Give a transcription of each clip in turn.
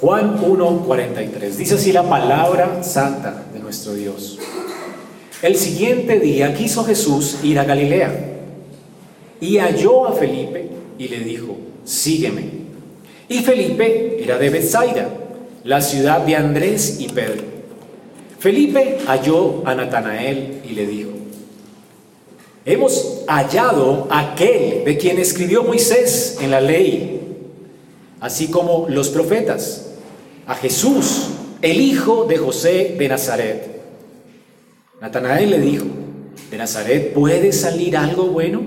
Juan 1:43. Dice así la palabra santa de nuestro Dios. El siguiente día quiso Jesús ir a Galilea y halló a Felipe y le dijo, sígueme. Y Felipe era de Bethsaida, la ciudad de Andrés y Pedro. Felipe halló a Natanael y le dijo, hemos hallado aquel de quien escribió Moisés en la ley, así como los profetas a Jesús, el hijo de José de Nazaret. Natanael le dijo, ¿de Nazaret puede salir algo bueno?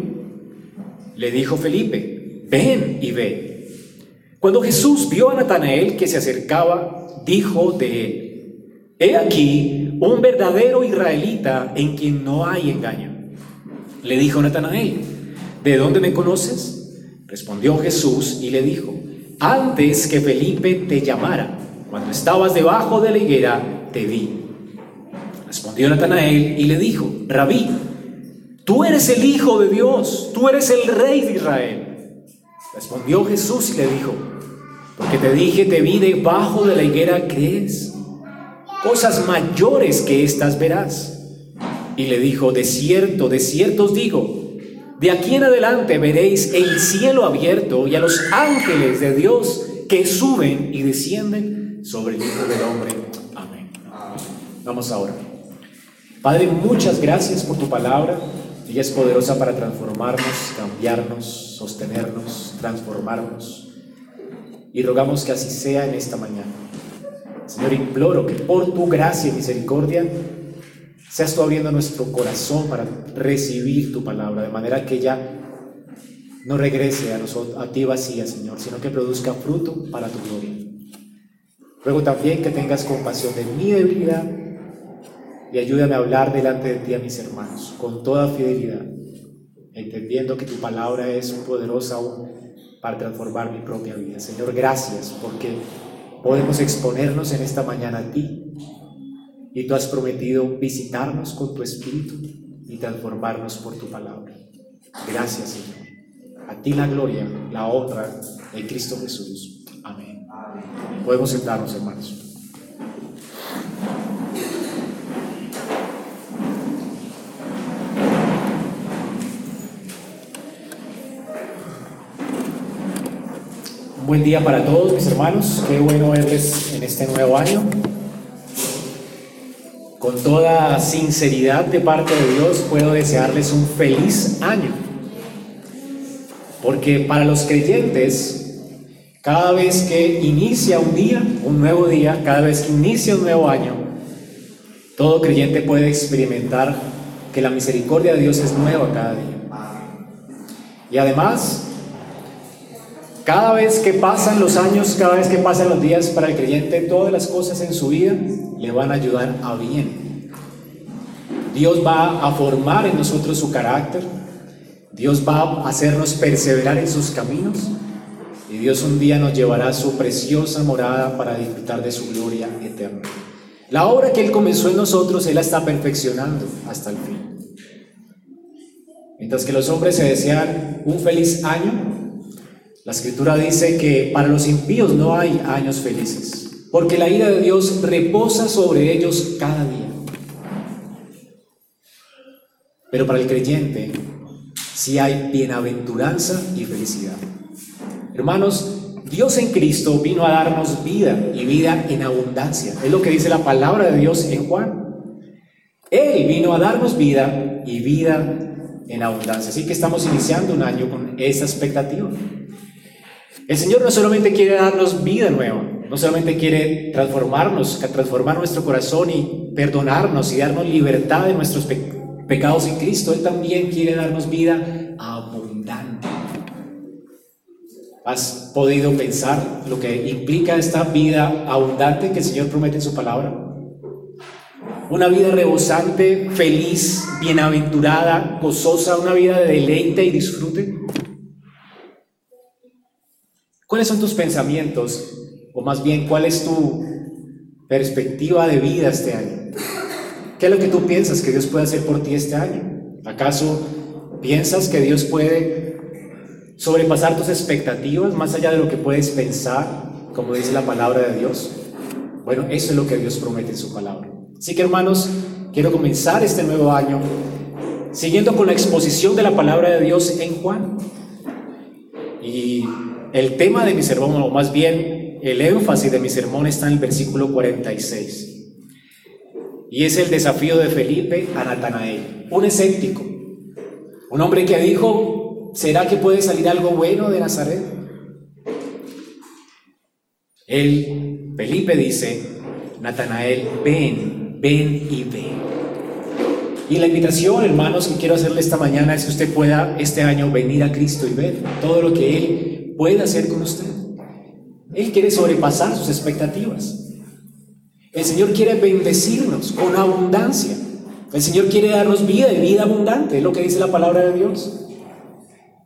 Le dijo Felipe, ven y ve. Cuando Jesús vio a Natanael que se acercaba, dijo de él, he aquí un verdadero israelita en quien no hay engaño. Le dijo Natanael, ¿de dónde me conoces? Respondió Jesús y le dijo, antes que Felipe te llamara, cuando estabas debajo de la higuera, te vi. Respondió Natanael y le dijo, Rabí, tú eres el Hijo de Dios, tú eres el Rey de Israel. Respondió Jesús y le dijo, porque te dije, te vi debajo de la higuera, ¿crees? Cosas mayores que estas verás. Y le dijo, de cierto, de cierto os digo, de aquí en adelante veréis el cielo abierto y a los ángeles de Dios que suben y descienden sobre el Hijo del Hombre. Amén. Vamos ahora. Padre, muchas gracias por tu palabra. Ella es poderosa para transformarnos, cambiarnos, sostenernos, transformarnos. Y rogamos que así sea en esta mañana. Señor, imploro que por tu gracia y misericordia seas tú abriendo nuestro corazón para recibir tu palabra, de manera que ella no regrese a, nosotros, a ti vacía, Señor, sino que produzca fruto para tu gloria. Ruego también que tengas compasión de mi debilidad y ayúdame a hablar delante de ti a mis hermanos con toda fidelidad, entendiendo que tu palabra es poderosa aún para transformar mi propia vida. Señor, gracias porque podemos exponernos en esta mañana a ti y tú has prometido visitarnos con tu espíritu y transformarnos por tu palabra. Gracias, Señor. A ti la gloria, la honra en Cristo Jesús. Podemos sentarnos, hermanos. Un buen día para todos mis hermanos. Qué bueno verles en este nuevo año. Con toda sinceridad de parte de Dios puedo desearles un feliz año. Porque para los creyentes cada vez que inicia un día, un nuevo día, cada vez que inicia un nuevo año, todo creyente puede experimentar que la misericordia de Dios es nueva cada día. Y además, cada vez que pasan los años, cada vez que pasan los días para el creyente, todas las cosas en su vida le van a ayudar a bien. Dios va a formar en nosotros su carácter. Dios va a hacernos perseverar en sus caminos y Dios un día nos llevará a su preciosa morada para disfrutar de su gloria eterna. La obra que Él comenzó en nosotros, Él la está perfeccionando hasta el fin. Mientras que los hombres se desean un feliz año, la escritura dice que para los impíos no hay años felices, porque la ira de Dios reposa sobre ellos cada día. Pero para el creyente sí hay bienaventuranza y felicidad. Hermanos, Dios en Cristo vino a darnos vida y vida en abundancia. Es lo que dice la palabra de Dios en Juan. Él vino a darnos vida y vida en abundancia. Así que estamos iniciando un año con esa expectativa. El Señor no solamente quiere darnos vida nueva, no solamente quiere transformarnos, transformar nuestro corazón y perdonarnos y darnos libertad de nuestros pecados en Cristo, Él también quiere darnos vida abundante. ¿Has podido pensar lo que implica esta vida abundante que el Señor promete en su palabra? Una vida rebosante, feliz, bienaventurada, gozosa, una vida de deleite y disfrute. ¿Cuáles son tus pensamientos? O más bien, ¿cuál es tu perspectiva de vida este año? ¿Qué es lo que tú piensas que Dios puede hacer por ti este año? ¿Acaso piensas que Dios puede sobrepasar tus expectativas más allá de lo que puedes pensar como dice la palabra de Dios? Bueno, eso es lo que Dios promete en su palabra. Así que hermanos, quiero comenzar este nuevo año siguiendo con la exposición de la palabra de Dios en Juan. Y el tema de mi sermón, o más bien el énfasis de mi sermón está en el versículo 46. Y es el desafío de Felipe a Natanael, un escéptico, un hombre que dijo, ¿será que puede salir algo bueno de Nazaret? Él, Felipe dice, Natanael, ven, ven y ven. Y la invitación, hermanos, que quiero hacerle esta mañana es que usted pueda este año venir a Cristo y ver todo lo que Él puede hacer con usted. Él quiere sobrepasar sus expectativas. El Señor quiere bendecirnos con abundancia. El Señor quiere darnos vida y vida abundante, es lo que dice la palabra de Dios.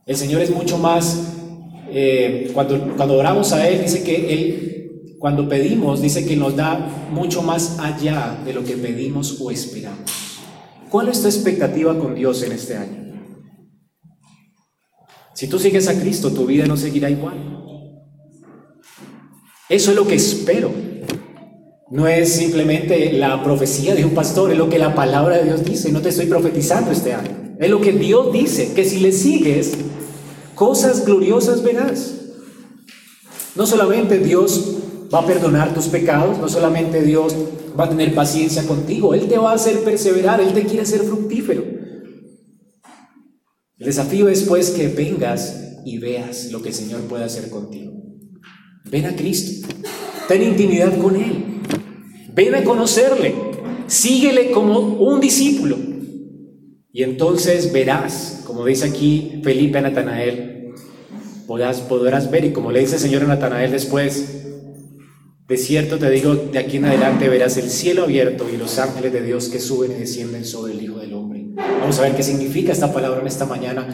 El Señor es mucho más, eh, cuando, cuando oramos a Él, dice que Él, cuando pedimos, dice que nos da mucho más allá de lo que pedimos o esperamos. ¿Cuál es tu expectativa con Dios en este año? Si tú sigues a Cristo, tu vida no seguirá igual. Eso es lo que espero no es simplemente la profecía de un pastor, es lo que la palabra de Dios dice. No te estoy profetizando este año. Es lo que Dios dice, que si le sigues, cosas gloriosas verás. No solamente Dios va a perdonar tus pecados, no solamente Dios va a tener paciencia contigo, Él te va a hacer perseverar, Él te quiere hacer fructífero. El desafío es pues que vengas y veas lo que el Señor puede hacer contigo. Ven a Cristo, ten intimidad con Él. Ven a conocerle, síguele como un discípulo. Y entonces verás, como dice aquí Felipe a Natanael, podrás, podrás ver, y como le dice el Señor a Natanael después, de cierto te digo, de aquí en adelante verás el cielo abierto y los ángeles de Dios que suben y descienden sobre el Hijo del Hombre. Vamos a ver qué significa esta palabra en esta mañana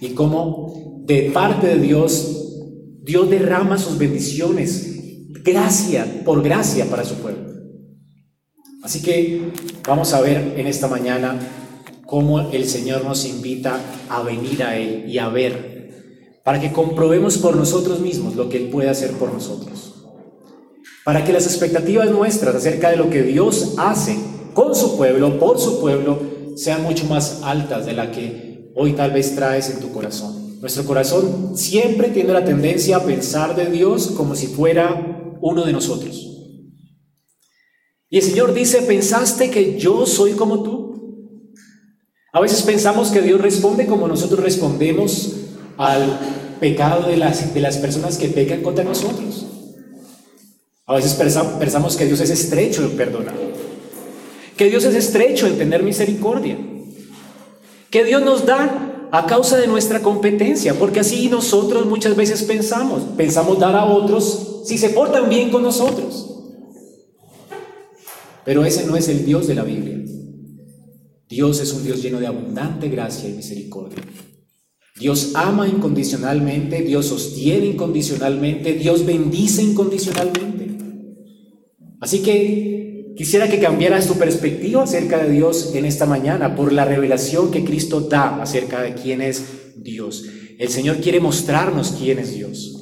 y cómo de parte de Dios, Dios derrama sus bendiciones, gracia por gracia para su pueblo. Así que vamos a ver en esta mañana cómo el Señor nos invita a venir a Él y a ver, para que comprobemos por nosotros mismos lo que Él puede hacer por nosotros. Para que las expectativas nuestras acerca de lo que Dios hace con su pueblo, por su pueblo, sean mucho más altas de la que hoy tal vez traes en tu corazón. Nuestro corazón siempre tiene la tendencia a pensar de Dios como si fuera uno de nosotros. Y el Señor dice, ¿pensaste que yo soy como tú? A veces pensamos que Dios responde como nosotros respondemos al pecado de las, de las personas que pecan contra nosotros. A veces pensamos que Dios es estrecho en perdonar, que Dios es estrecho en tener misericordia, que Dios nos da a causa de nuestra competencia, porque así nosotros muchas veces pensamos, pensamos dar a otros si se portan bien con nosotros. Pero ese no es el Dios de la Biblia. Dios es un Dios lleno de abundante gracia y misericordia. Dios ama incondicionalmente, Dios sostiene incondicionalmente, Dios bendice incondicionalmente. Así que quisiera que cambiaras tu perspectiva acerca de Dios en esta mañana por la revelación que Cristo da acerca de quién es Dios. El Señor quiere mostrarnos quién es Dios,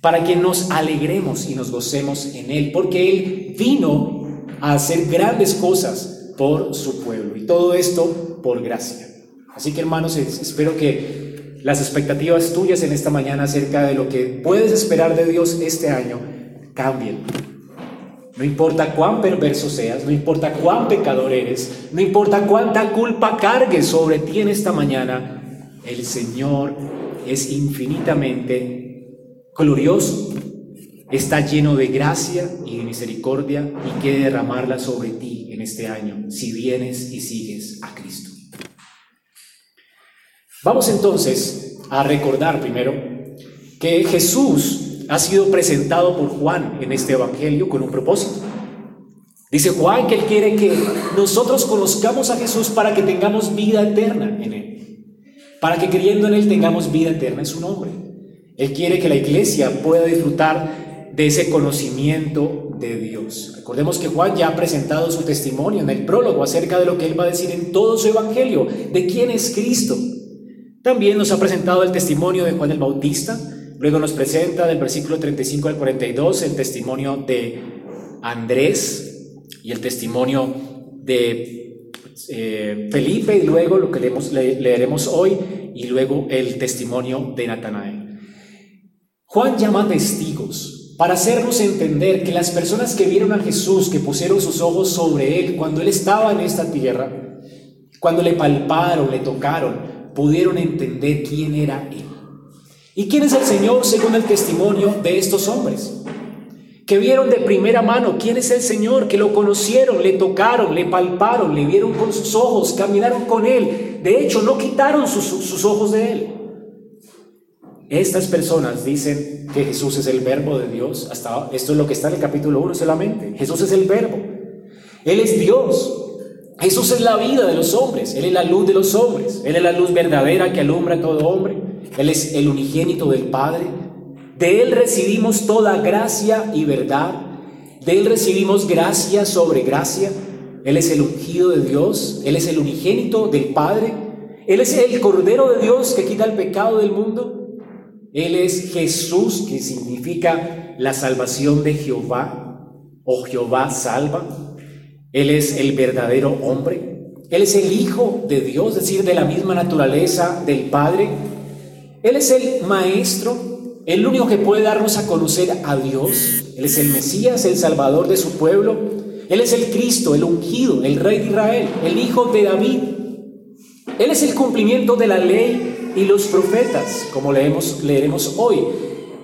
para que nos alegremos y nos gocemos en Él, porque Él vino a hacer grandes cosas por su pueblo. Y todo esto por gracia. Así que hermanos, espero que las expectativas tuyas en esta mañana acerca de lo que puedes esperar de Dios este año cambien. No importa cuán perverso seas, no importa cuán pecador eres, no importa cuánta culpa cargues sobre ti en esta mañana, el Señor es infinitamente glorioso está lleno de gracia y de misericordia y quiere derramarla sobre ti este año si vienes y sigues a Cristo. Vamos entonces a recordar primero que Jesús ha sido presentado por Juan en este Evangelio con un propósito. Dice Juan que él quiere que nosotros conozcamos a Jesús para que tengamos vida eterna en él. Para que creyendo en él tengamos vida eterna en su nombre. Él quiere que la iglesia pueda disfrutar de ese conocimiento de Dios. Recordemos que Juan ya ha presentado su testimonio en el prólogo acerca de lo que él va a decir en todo su evangelio, de quién es Cristo. También nos ha presentado el testimonio de Juan el Bautista, Luego nos presenta del versículo 35 al 42 el testimonio de Andrés y el testimonio de eh, Felipe y luego lo que leemos, leeremos hoy y luego el testimonio de Natanael. Juan llama testigos para hacernos entender que las personas que vieron a Jesús, que pusieron sus ojos sobre él cuando él estaba en esta tierra, cuando le palparon, le tocaron, pudieron entender quién era él. ¿Y quién es el Señor según el testimonio de estos hombres? Que vieron de primera mano quién es el Señor, que lo conocieron, le tocaron, le palparon, le vieron con sus ojos, caminaron con Él. De hecho, no quitaron sus, ojos de Él. Estas personas dicen que Jesús es el verbo de Dios. Hasta esto es lo que está en el capítulo 1 solamente. Jesús es el verbo. Él es Dios. Jesús es la vida de los hombres. Él es la luz de los hombres. Él es la luz verdadera que alumbra a todo hombre. Él es el unigénito del Padre. De Él recibimos toda gracia y verdad. De Él recibimos gracia sobre gracia. Él es el ungido de Dios. Él es el unigénito del Padre. Él es el Cordero de Dios que quita el pecado del mundo. Él es Jesús, que significa la salvación de Jehová o Jehová salva. Él es el verdadero hombre. Él es el Hijo de Dios, es decir, de la misma naturaleza del Padre. Él es el Maestro, el único que puede darnos a conocer a Dios. Él es el Mesías, el Salvador de su pueblo. Él es el Cristo, el ungido, el Rey de Israel, el Hijo de David. Él es el cumplimiento de la ley y los profetas, como leemos, leeremos hoy.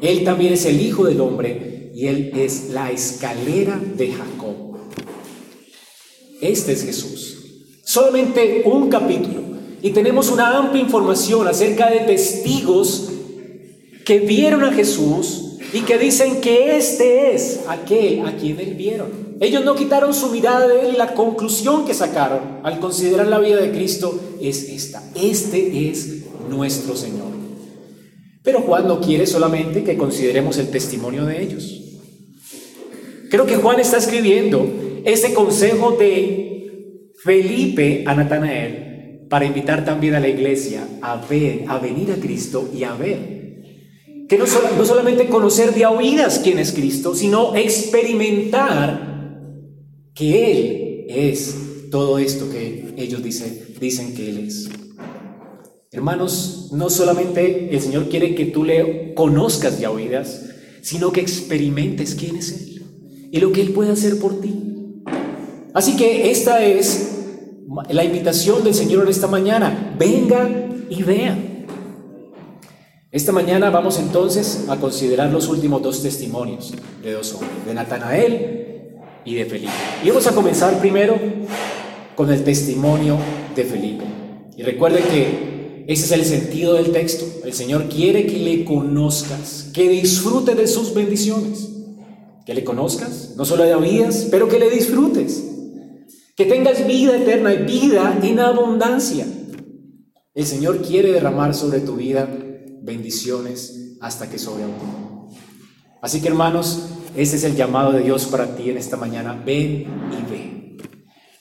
Él también es el Hijo del Hombre y Él es la escalera de Jacob. Este es Jesús. Solamente un capítulo y tenemos una amplia información acerca de testigos que vieron a Jesús y que dicen que este es aquel a quien él vieron. Ellos no quitaron su mirada de él y la conclusión que sacaron al considerar la vida de Cristo es esta. Este es nuestro Señor. Pero Juan no quiere solamente que consideremos el testimonio de ellos. Creo que Juan está escribiendo ese consejo de Felipe a Natanael para invitar también a la iglesia a ver, a venir a Cristo y a ver. Que no, no solamente conocer de oídas quién es Cristo, sino experimentar que Él es todo esto que ellos dicen, dicen que Él es. Hermanos, no solamente el Señor quiere que tú le conozcas de oídas, sino que experimentes quién es Él y lo que Él puede hacer por ti. Así que esta es la invitación del Señor en esta mañana, venga y vea. Esta mañana vamos entonces a considerar los últimos dos testimonios de dos hombres, de Natanael y de Felipe. Y vamos a comenzar primero con el testimonio de Felipe. Y recuerde que ese es el sentido del texto. El Señor quiere que le conozcas, que disfrute de sus bendiciones. Que le conozcas, no solo de oídas, pero que le disfrutes. Que tengas vida eterna y vida en abundancia. El Señor quiere derramar sobre tu vida bendiciones hasta que sobreabunde. Así que hermanos, este es el llamado de Dios para ti en esta mañana. Ven y ve.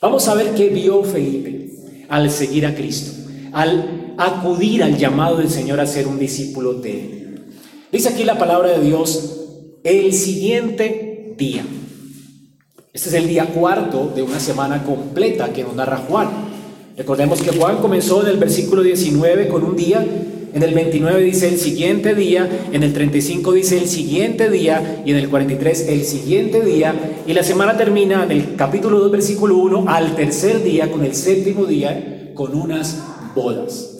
Vamos a ver qué vio Felipe al seguir a Cristo, al acudir al llamado del Señor a ser un discípulo de Él. Dice aquí la palabra de Dios, el siguiente día. Este es el día cuarto de una semana completa que nos narra Juan. Recordemos que Juan comenzó en el versículo 19 con un día, en el 29 dice el siguiente día, en el 35 dice el siguiente día y en el 43 el siguiente día y la semana termina en el capítulo 2 versículo 1 al tercer día con el séptimo día con unas bodas.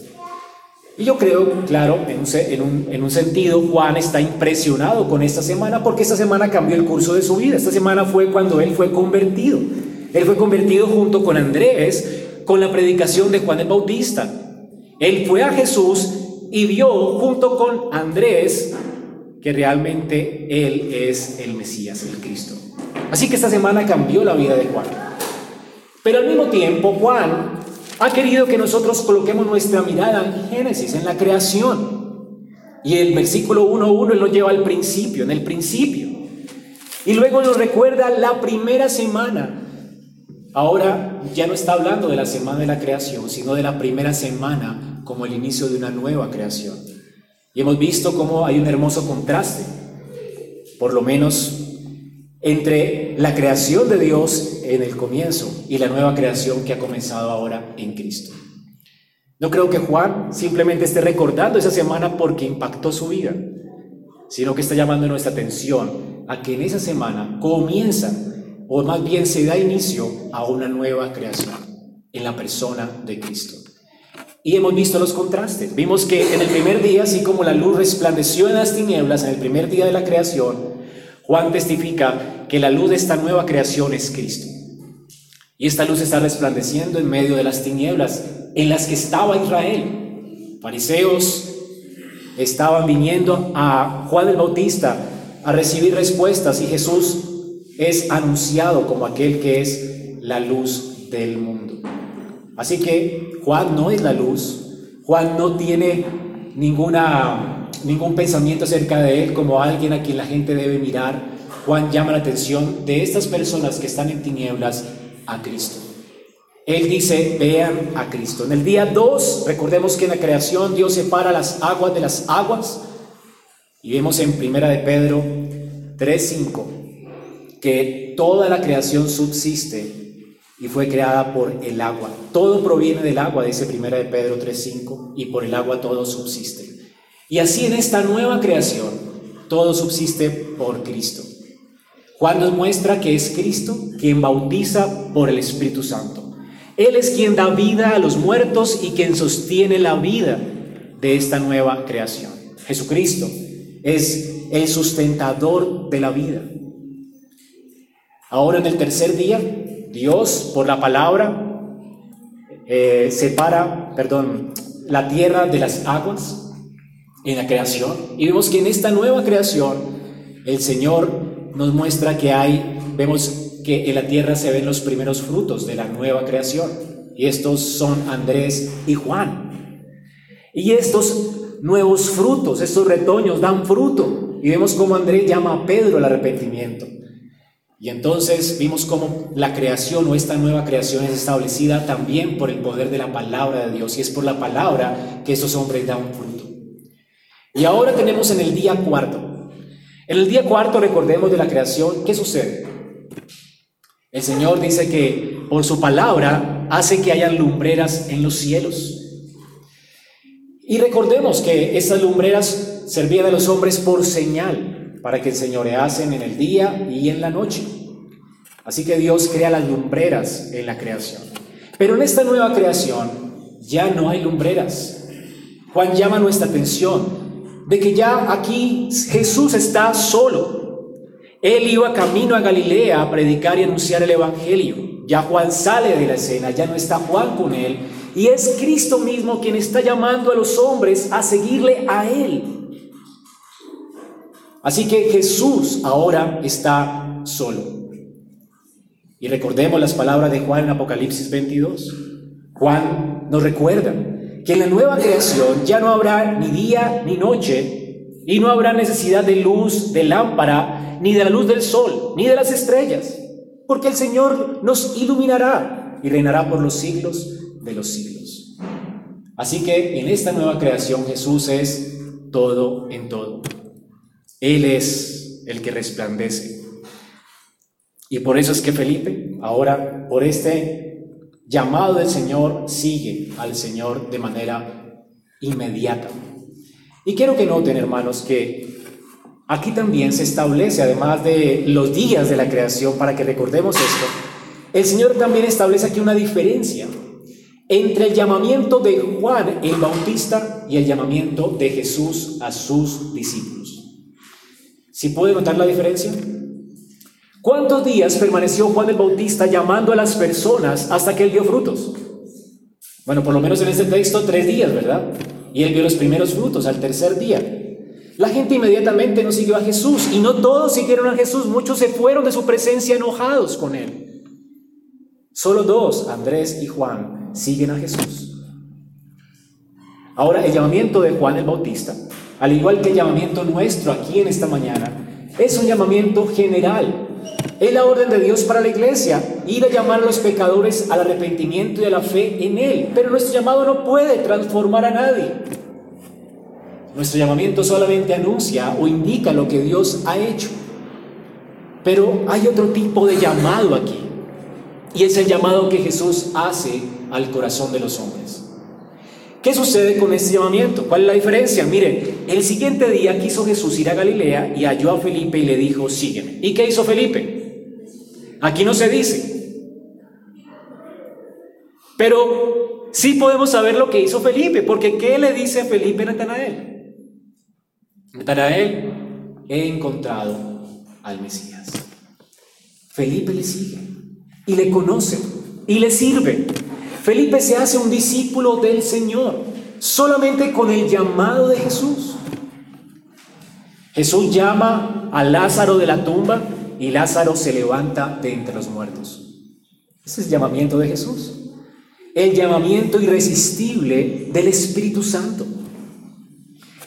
Y yo creo, claro, en un, en, un, sentido, Juan está impresionado con esta semana porque esta semana cambió el curso de su vida. Esta semana fue cuando él fue convertido. Él fue convertido junto con Andrés con la predicación de Juan el Bautista. Él fue a Jesús y vio junto con Andrés que realmente él es el Mesías, el Cristo. Así que esta semana cambió la vida de Juan. Pero al mismo tiempo, Juan ha querido que nosotros coloquemos nuestra mirada en Génesis, en la creación. Y el versículo 1.1 lo lleva al principio, en el principio. Y luego nos recuerda la primera semana. Ahora ya no está hablando de la semana de la creación, sino de la primera semana como el inicio de una nueva creación. Y hemos visto cómo hay un hermoso contraste, por lo menos entre la creación de Dios en el comienzo y la nueva creación que ha comenzado ahora en Cristo. No creo que Juan simplemente esté recordando esa semana porque impactó su vida, sino que está llamando nuestra atención a que en esa semana comienza, o más bien se da inicio a una nueva creación en la persona de Cristo. Y hemos visto los contrastes. Vimos que en el primer día, así como la luz resplandeció en las tinieblas, en el primer día de la creación, Juan testifica que la luz de esta nueva creación es Cristo. Y esta luz está resplandeciendo en medio de las tinieblas en las que estaba Israel. Fariseos estaban viniendo a Juan el Bautista a recibir respuestas y Jesús es anunciado como aquel que es la luz del mundo. Así que Juan no es la luz, Juan no tiene ninguna, ningún pensamiento acerca de él como alguien a quien la gente debe mirar. Juan llama la atención de estas personas que están en tinieblas a Cristo. Él dice, vean a Cristo. En el día 2, recordemos que en la creación Dios separa las aguas de las aguas. Y vemos en Primera de Pedro 3.5 que toda la creación subsiste y fue creada por el agua. Todo proviene del agua, dice Primera de Pedro 3.5, y por el agua todo subsiste. Y así en esta nueva creación, todo subsiste por Cristo. Juan nos muestra que es Cristo quien bautiza por el Espíritu Santo. Él es quien da vida a los muertos y quien sostiene la vida de esta nueva creación. Jesucristo es el sustentador de la vida. Ahora en el tercer día, Dios por la palabra eh, separa, perdón, la tierra de las aguas en la creación. Y vemos que en esta nueva creación el Señor nos muestra que hay, vemos que en la tierra se ven los primeros frutos de la nueva creación. Y estos son Andrés y Juan. Y estos nuevos frutos, estos retoños dan fruto. Y vemos cómo Andrés llama a Pedro al arrepentimiento. Y entonces vimos cómo la creación o esta nueva creación es establecida también por el poder de la palabra de Dios. Y es por la palabra que estos hombres dan fruto. Y ahora tenemos en el día cuarto en el día cuarto, recordemos de la creación, ¿qué sucede? El Señor dice que por su palabra hace que haya lumbreras en los cielos. Y recordemos que esas lumbreras servían a los hombres por señal, para que enseñoreasen en el día y en la noche. Así que Dios crea las lumbreras en la creación. Pero en esta nueva creación ya no hay lumbreras. Juan llama nuestra atención de que ya aquí Jesús está solo. Él iba camino a Galilea a predicar y anunciar el Evangelio. Ya Juan sale de la escena, ya no está Juan con él. Y es Cristo mismo quien está llamando a los hombres a seguirle a Él. Así que Jesús ahora está solo. Y recordemos las palabras de Juan en Apocalipsis 22. Juan nos recuerda que en la nueva creación ya no habrá ni día ni noche, y no habrá necesidad de luz, de lámpara, ni de la luz del sol, ni de las estrellas, porque el Señor nos iluminará y reinará por los siglos de los siglos. Así que en esta nueva creación Jesús es todo en todo. Él es el que resplandece. Y por eso es que Felipe, ahora por este llamado del Señor sigue al Señor de manera inmediata. Y quiero que noten, hermanos, que aquí también se establece, además de los días de la creación, para que recordemos esto, el Señor también establece aquí una diferencia entre el llamamiento de Juan el Bautista y el llamamiento de Jesús a sus discípulos. ¿Si puede notar la diferencia? ¿Cuántos días permaneció Juan el Bautista llamando a las personas hasta que él dio frutos? Bueno, por lo menos en este texto tres días, ¿verdad? Y él vio los primeros frutos al tercer día. La gente inmediatamente no siguió a Jesús y no todos siguieron a Jesús, muchos se fueron de su presencia enojados con él. Solo dos, Andrés y Juan, siguen a Jesús. Ahora, el llamamiento de Juan el Bautista, al igual que el llamamiento nuestro aquí en esta mañana, es un llamamiento general es la orden de Dios para la iglesia, ir a llamar a los pecadores al arrepentimiento y a la fe en Él. Pero nuestro llamado no puede transformar a nadie. Nuestro llamamiento solamente anuncia o indica lo que Dios ha hecho. Pero hay otro tipo de llamado aquí. Y es el llamado que Jesús hace al corazón de los hombres. ¿Qué sucede con este llamamiento? ¿Cuál es la diferencia? Mire, el siguiente día quiso Jesús ir a Galilea y halló a Felipe y le dijo, sígueme. ¿Y qué hizo Felipe? Aquí no se dice. Pero sí podemos saber lo que hizo Felipe, porque ¿qué le dice Felipe a Natanael? Natanael, he encontrado al Mesías. Felipe le sigue y le conoce y le sirve. Felipe se hace un discípulo del Señor solamente con el llamado de Jesús. Jesús llama a Lázaro de la tumba y Lázaro se levanta de entre los muertos. Ese es el llamamiento de Jesús. El llamamiento irresistible del Espíritu Santo.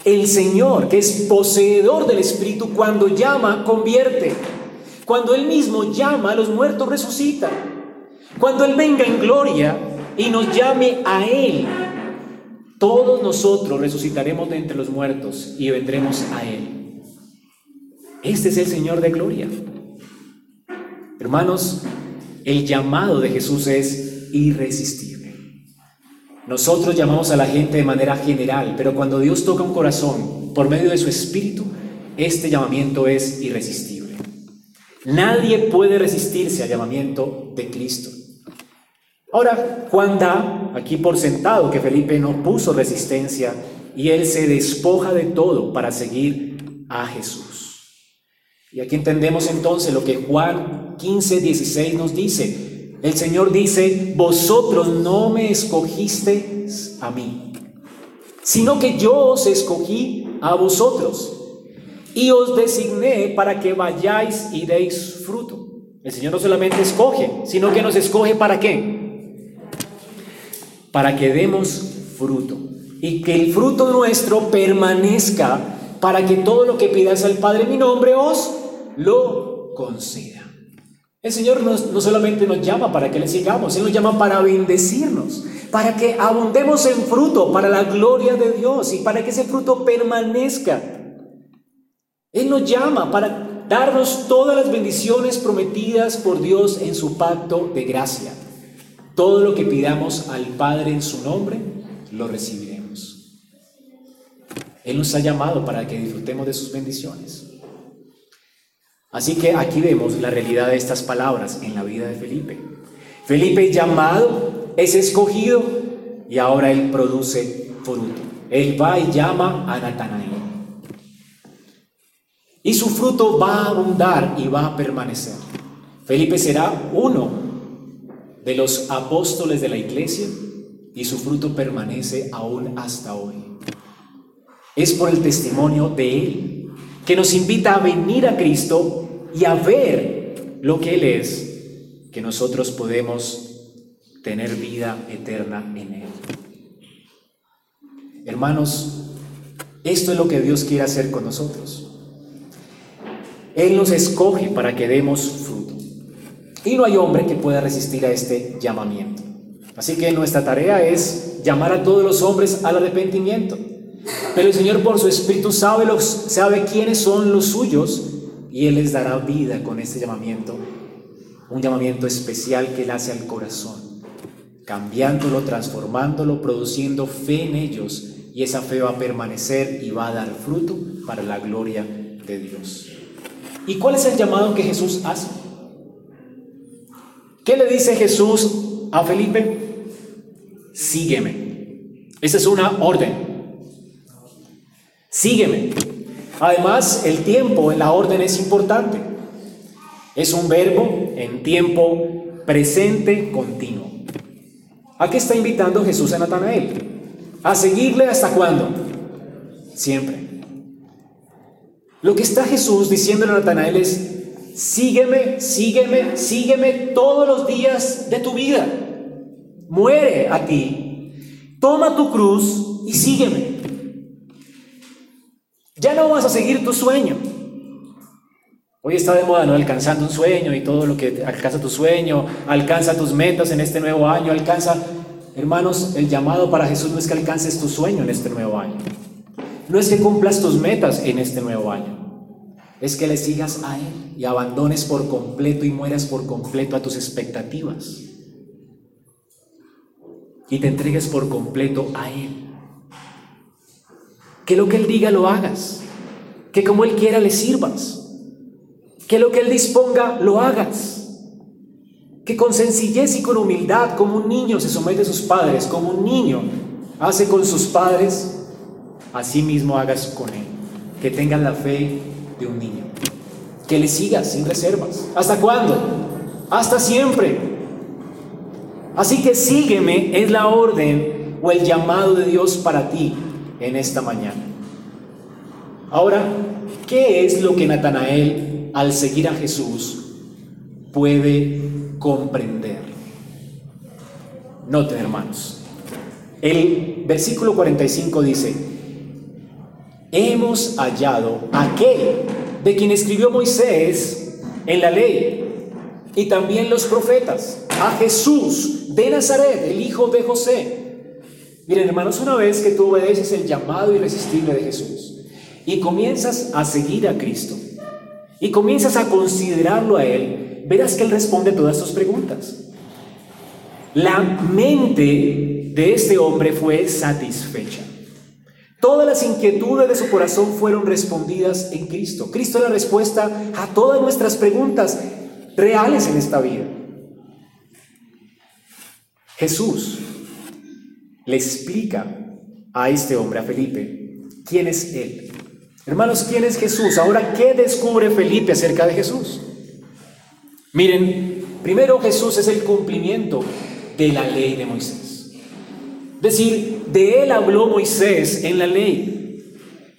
El Señor, que es poseedor del Espíritu, cuando llama, convierte. Cuando Él mismo llama, los muertos resucita. Cuando Él venga en gloria, y nos llame a Él, todos nosotros resucitaremos de entre los muertos y vendremos a Él. Este es el Señor de gloria. Hermanos, el llamado de Jesús es irresistible. Nosotros llamamos a la gente de manera general, pero cuando Dios toca un corazón por medio de su Espíritu, este llamamiento es irresistible. Nadie puede resistirse al llamamiento de Cristo. Ahora, Juan da aquí por sentado que Felipe no puso resistencia y él se despoja de todo para seguir a Jesús. Y aquí entendemos entonces lo que Juan 15, 16 nos dice. El Señor dice, vosotros no me escogisteis a mí, sino que yo os escogí a vosotros y os designé para que vayáis y deis fruto. El Señor no solamente escoge, sino que nos escoge para qué? para que demos fruto y que el fruto nuestro permanezca para que todo lo que pidas al Padre en mi nombre os lo conceda. El Señor no, no solamente nos llama para que le sigamos, Él nos llama para bendecirnos, para que abundemos en fruto, para la gloria de Dios y para que ese fruto permanezca. Él nos llama para darnos todas las bendiciones prometidas por Dios en su pacto de gracia. Todo lo que pidamos al Padre en su nombre, lo recibiremos. Él nos ha llamado para que disfrutemos de sus bendiciones. Así que aquí vemos la realidad de estas palabras en la vida de Felipe. Felipe llamado es escogido y ahora él produce fruto. Él va y llama a Natanael. Y su fruto va a abundar y va a permanecer. Felipe será uno de los apóstoles de la iglesia y su fruto permanece aún hasta hoy. Es por el testimonio de Él que nos invita a venir a Cristo y a ver lo que Él es, que nosotros podemos tener vida eterna en Él. Hermanos, esto es lo que Dios quiere hacer con nosotros. Él nos escoge para que demos fruto. Y no hay hombre que pueda resistir a este llamamiento. Así que nuestra tarea es llamar a todos los hombres al arrepentimiento. Pero el Señor por su Espíritu sabe, los, sabe quiénes son los suyos y Él les dará vida con este llamamiento. Un llamamiento especial que Él hace al corazón, cambiándolo, transformándolo, produciendo fe en ellos. Y esa fe va a permanecer y va a dar fruto para la gloria de Dios. ¿Y cuál es el llamado que Jesús hace? ¿Qué le dice Jesús a Felipe? Sígueme. Esa es una orden. Sígueme. Además, el tiempo en la orden es importante. Es un verbo en tiempo presente continuo. ¿A qué está invitando Jesús a Natanael? A seguirle hasta cuándo? Siempre. Lo que está Jesús diciendo a Natanael es, sígueme, sígueme, sígueme todos los días de tu vida. Muere a ti. Toma tu cruz y sígueme. Ya no vas a seguir tu sueño. Hoy está de moda, ¿no? Alcanzando un sueño y todo lo que alcanza tu sueño, alcanza tus metas en este nuevo año, alcanza, hermanos, el llamado para Jesús no es que alcances tu sueño en este nuevo año. no es que cumplas tus metas en este nuevo año. Es que le sigas a Él y abandones por completo y mueras por completo a tus expectativas. Y te entregues por completo a Él. Que lo que Él diga lo hagas. Que como Él quiera le sirvas. Que lo que Él disponga lo hagas que con sencillez y con humildad, como un niño se somete a sus padres, como un niño hace con sus padres, así mismo hagas con él. Que tengas la fe de un niño. Que le sigas sin reservas. ¿Hasta cuándo? Hasta siempre. Así que sígueme es la orden o el llamado de Dios para ti en esta mañana. Ahora, ¿qué es lo que Natanael, al seguir a Jesús, puede comprender. Noten, hermanos. El versículo 45 dice, hemos hallado aquel de quien escribió Moisés en la ley y también los profetas, a Jesús de Nazaret, el hijo de José. Miren, hermanos, una vez que tú obedeces el llamado irresistible de Jesús y comienzas a seguir a Cristo y comienzas a considerarlo a Él, verás que Él responde todas tus preguntas. La mente de este hombre fue satisfecha. Todas las inquietudes de su corazón fueron respondidas en Cristo. Cristo es la respuesta a todas nuestras preguntas reales en esta vida. Jesús le explica a este hombre, a Felipe, quién es Él. Hermanos, ¿quién es Jesús? Ahora, ¿qué descubre Felipe acerca de Jesús? Miren, primero Jesús es el cumplimiento de la ley de Moisés. Es decir, de él habló Moisés en la ley.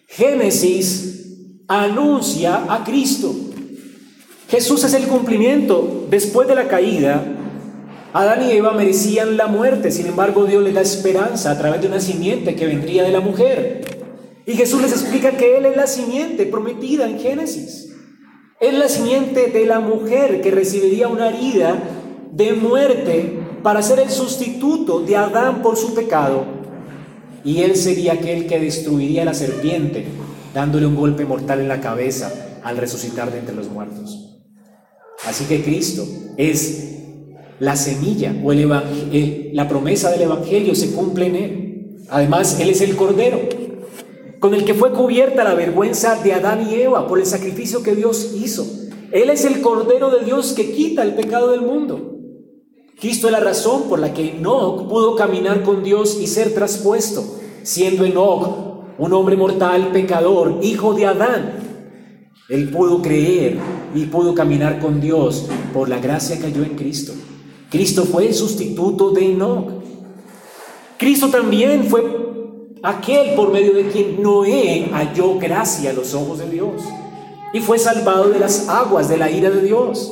Génesis anuncia a Cristo. Jesús es el cumplimiento. Después de la caída, Adán y Eva merecían la muerte, sin embargo Dios les da esperanza a través de una simiente que vendría de la mujer. Y Jesús les explica que Él es la simiente prometida en Génesis. Es la simiente de la mujer que recibiría una herida de muerte para ser el sustituto de Adán por su pecado. Y él sería aquel que destruiría a la serpiente, dándole un golpe mortal en la cabeza al resucitar de entre los muertos. Así que Cristo es la semilla o el la promesa del Evangelio se cumple en él. Además, Él es el Cordero con el que fue cubierta la vergüenza de Adán y Eva por el sacrificio que Dios hizo. Él es el Cordero de Dios que quita el pecado del mundo. Cristo es la razón por la que Enoch pudo caminar con Dios y ser traspuesto, siendo Enoch un hombre mortal, pecador, hijo de Adán. Él pudo creer y pudo caminar con Dios por la gracia que halló en Cristo. Cristo fue el sustituto de Enoch. Cristo también fue aquel por medio de quien Noé halló gracia a los ojos de Dios y fue salvado de las aguas de la ira de Dios.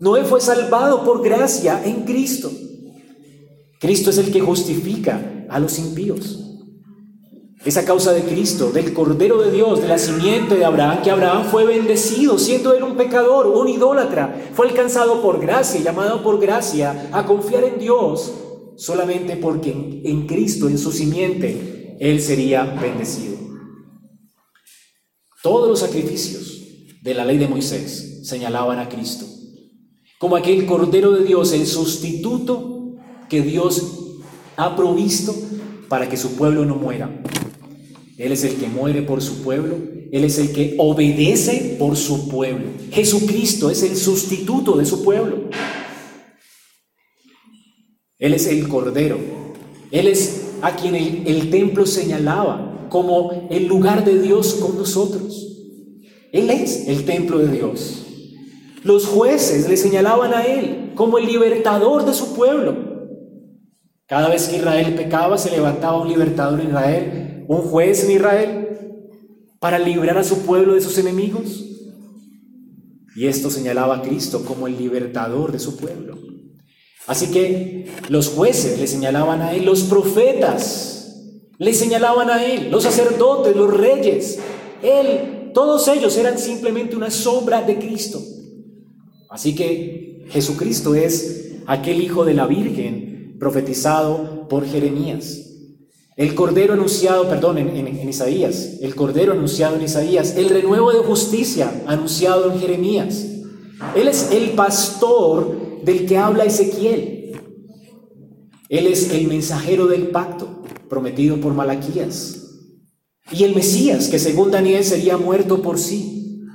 Noé fue salvado por gracia en Cristo. Cristo es el que justifica a los impíos. Es a causa de Cristo, del Cordero de Dios, de la simiente de Abraham, que Abraham fue bendecido, siendo él un pecador, un idólatra. Fue alcanzado por gracia, llamado por gracia a confiar en Dios, solamente porque en Cristo, en su simiente, él sería bendecido. Todos los sacrificios de la ley de Moisés señalaban a Cristo, como aquel Cordero de Dios, el sustituto que Dios ha provisto para que su pueblo no muera. Él es el que muere por su pueblo, Él es el que obedece por su pueblo. Jesucristo es el sustituto de su pueblo. Él es el Cordero, Él es a quien el, templo señalaba como el lugar de Dios con nosotros. Él es el templo de Dios. Los jueces le señalaban a Él como el libertador de su pueblo. Cada vez que Israel pecaba, se levantaba un libertador en Israel, un juez en Israel, para librar a su pueblo de sus enemigos. Y esto señalaba a Cristo como el libertador de su pueblo. Así que los jueces le señalaban a él, los profetas le señalaban a él, los sacerdotes, los reyes, él, todos ellos eran simplemente una sombra de Cristo. Así que Jesucristo es aquel hijo de la Virgen profetizado por Jeremías. El cordero anunciado, perdón, en, Isaías, el cordero anunciado en Isaías, el renuevo de justicia anunciado en Jeremías. Él es el pastor del que habla Ezequiel. Él es el mensajero del pacto prometido por Malaquías. Y el Mesías, que según Daniel sería muerto por sí.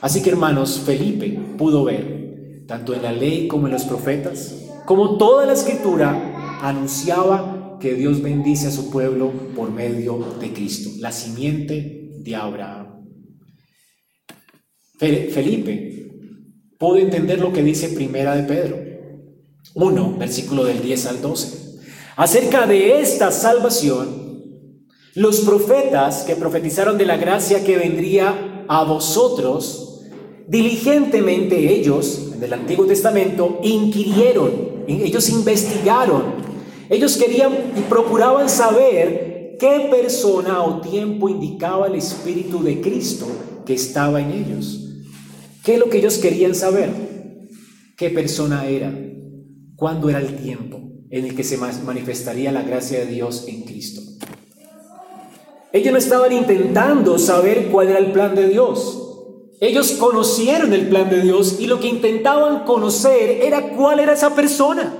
Así que hermanos, Felipe pudo ver, tanto en la ley como en los profetas, como toda la escritura anunciaba que Dios bendice a su pueblo por medio de Cristo, la simiente de Abraham. Felipe pudo entender lo que dice Primera de Pedro 1, versículo del 10 al 12. Acerca de esta salvación, los profetas que profetizaron de la gracia que vendría a vosotros, diligentemente ellos, en el Antiguo Testamento, inquirieron, ellos investigaron ellos querían y procuraban saber qué persona o tiempo indicaba el Espíritu de Cristo que estaba en ellos. ¿Qué es lo que ellos querían saber? ¿Qué persona era? ¿Cuándo era el tiempo en el que se manifestaría la gracia de Dios en Cristo? Ellos no estaban intentando saber cuál era el plan de Dios. Ellos conocieron el plan de Dios y lo que intentaban conocer era cuál era esa persona.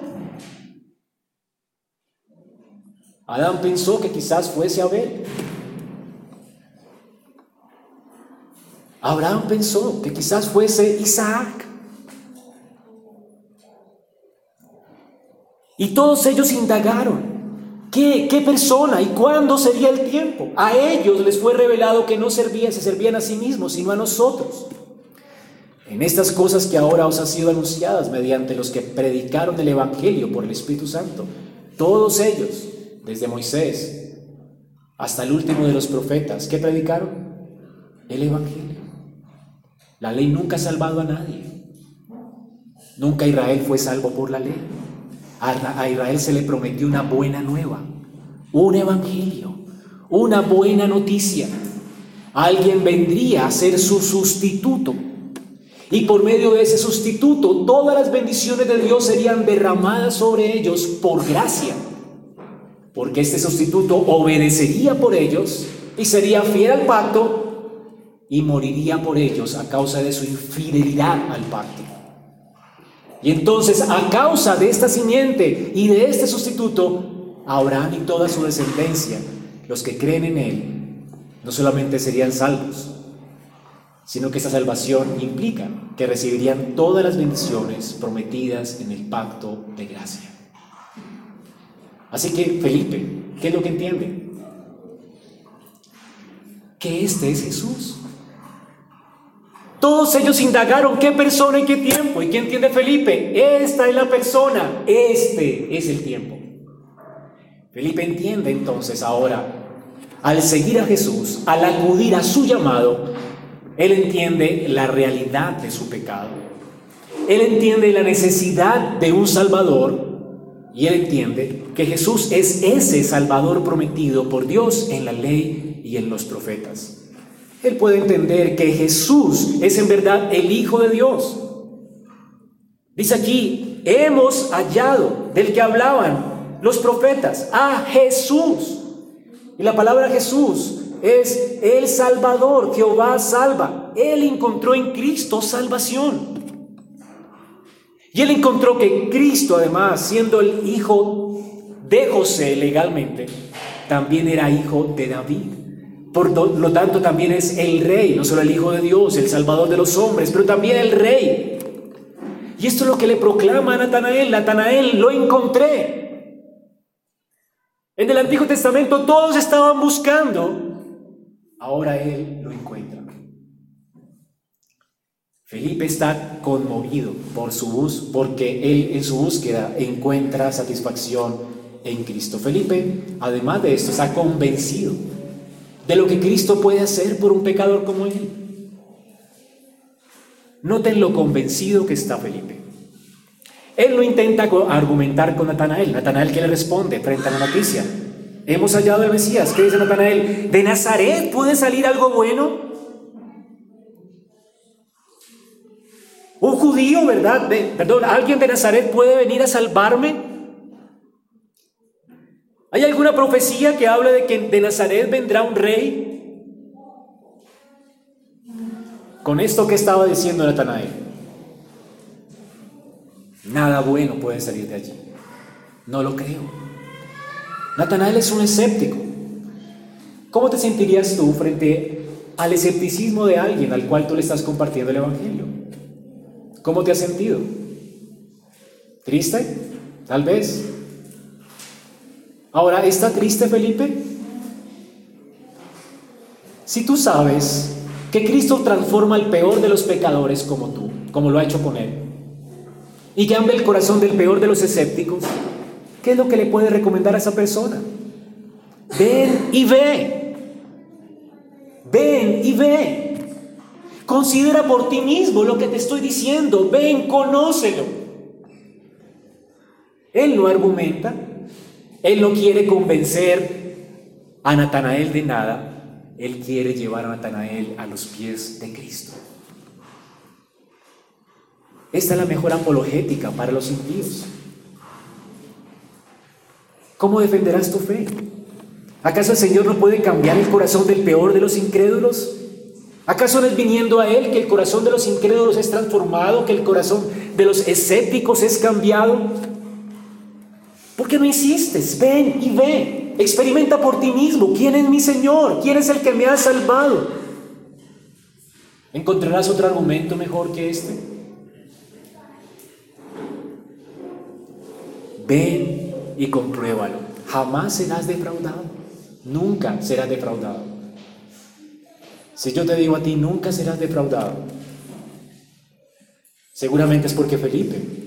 Adán pensó que quizás fuese Abel. Abraham pensó que quizás fuese Isaac. Y todos ellos indagaron, ¿qué, ¿qué persona y cuándo sería el tiempo? A ellos les fue revelado que no servían, se servían a sí mismos, sino a nosotros. En estas cosas que ahora os han sido anunciadas mediante los que predicaron el Evangelio por el Espíritu Santo, todos ellos desde Moisés hasta el último de los profetas, ¿qué predicaron? El Evangelio. La ley nunca ha salvado a nadie. Nunca Israel fue salvo por la ley. A Israel se le prometió una buena nueva, un evangelio, una buena noticia. Alguien vendría a ser su sustituto. Y por medio de ese sustituto, todas las bendiciones de Dios serían derramadas sobre ellos por gracia porque este sustituto obedecería por ellos y sería fiel al pacto y moriría por ellos a causa de su infidelidad al pacto. Y entonces, a causa de esta simiente y de este sustituto, Abraham y toda su descendencia, los que creen en él, no solamente serían salvos, sino que esa salvación implica que recibirían todas las bendiciones prometidas en el pacto de gracia. Así que Felipe, ¿qué es lo que entiende? Que este es Jesús. Todos ellos indagaron qué persona y qué tiempo. ¿Y qué entiende Felipe? Esta es la persona, este es el tiempo. Felipe entiende entonces ahora, al seguir a Jesús, al acudir a su llamado, él entiende la realidad de su pecado. Él entiende la necesidad de un Salvador y él entiende que Jesús es ese Salvador prometido por Dios en la ley y en los profetas. Él puede entender que Jesús es en verdad el Hijo de Dios. Dice aquí, hemos hallado del que hablaban los profetas, a Jesús. Y la palabra Jesús es el Salvador, Jehová salva. Él encontró en Cristo salvación. Y él encontró que Cristo, además, siendo el hijo de José legalmente, también era hijo de David. Por lo tanto, también es el rey, no solo el hijo de Dios, el salvador de los hombres, pero también el rey. Y esto es lo que le proclama a Natanael. Natanael, lo encontré. En el Antiguo Testamento todos estaban buscando, ahora él lo encuentra. Felipe está conmovido por su bus, porque él en su búsqueda encuentra satisfacción en Cristo. Felipe, además de esto, está convencido de lo que Cristo puede hacer por un pecador como él. Noten lo convencido que está Felipe. Él no intenta argumentar con Natanael. Natanael, ¿qué le responde frente a la noticia? Hemos hallado al Mesías. ¿Qué dice Natanael? ¿De Nazaret puede salir algo bueno? Un judío, ¿verdad? perdón, ¿alguien de Nazaret puede venir a salvarme? ¿Hay alguna profecía que habla de que de Nazaret vendrá un rey? Con esto que estaba diciendo Natanael, nada bueno puede salir de allí. No lo creo. Natanael es un escéptico. ¿Cómo te sentirías tú frente al escepticismo de alguien al cual tú le estás compartiendo el Evangelio? ¿Cómo te has sentido? ¿Triste? Tal vez. Ahora, ¿está triste Felipe? Si tú sabes que Cristo transforma el peor de los pecadores como tú, como lo ha hecho con él, y cambia el corazón del peor de los escépticos, ¿qué es lo que le puede recomendar a esa persona? Ven y ve. Ven y ve. Considera por ti mismo lo que te estoy diciendo. Ven, conócelo. Él no argumenta. Él no quiere convencer a Natanael de nada. Él quiere llevar a Natanael a los pies de Cristo. Esta es la mejor apologética para los impíos. ¿Cómo defenderás tu fe? ¿Acaso el Señor no puede cambiar el corazón del peor de los incrédulos? ¿Acaso no es viniendo a Él que el corazón de los incrédulos es transformado, que el corazón de los escépticos es cambiado? ¿Por qué no insistes? Ven y ve. Experimenta por ti mismo. ¿Quién es mi Señor? ¿Quién es el que me ha salvado? ¿Encontrarás otro argumento mejor que este? Ven y compruébalo. Jamás serás defraudado. Nunca serás defraudado. Si yo te digo a ti, nunca serás defraudado, seguramente es porque Felipe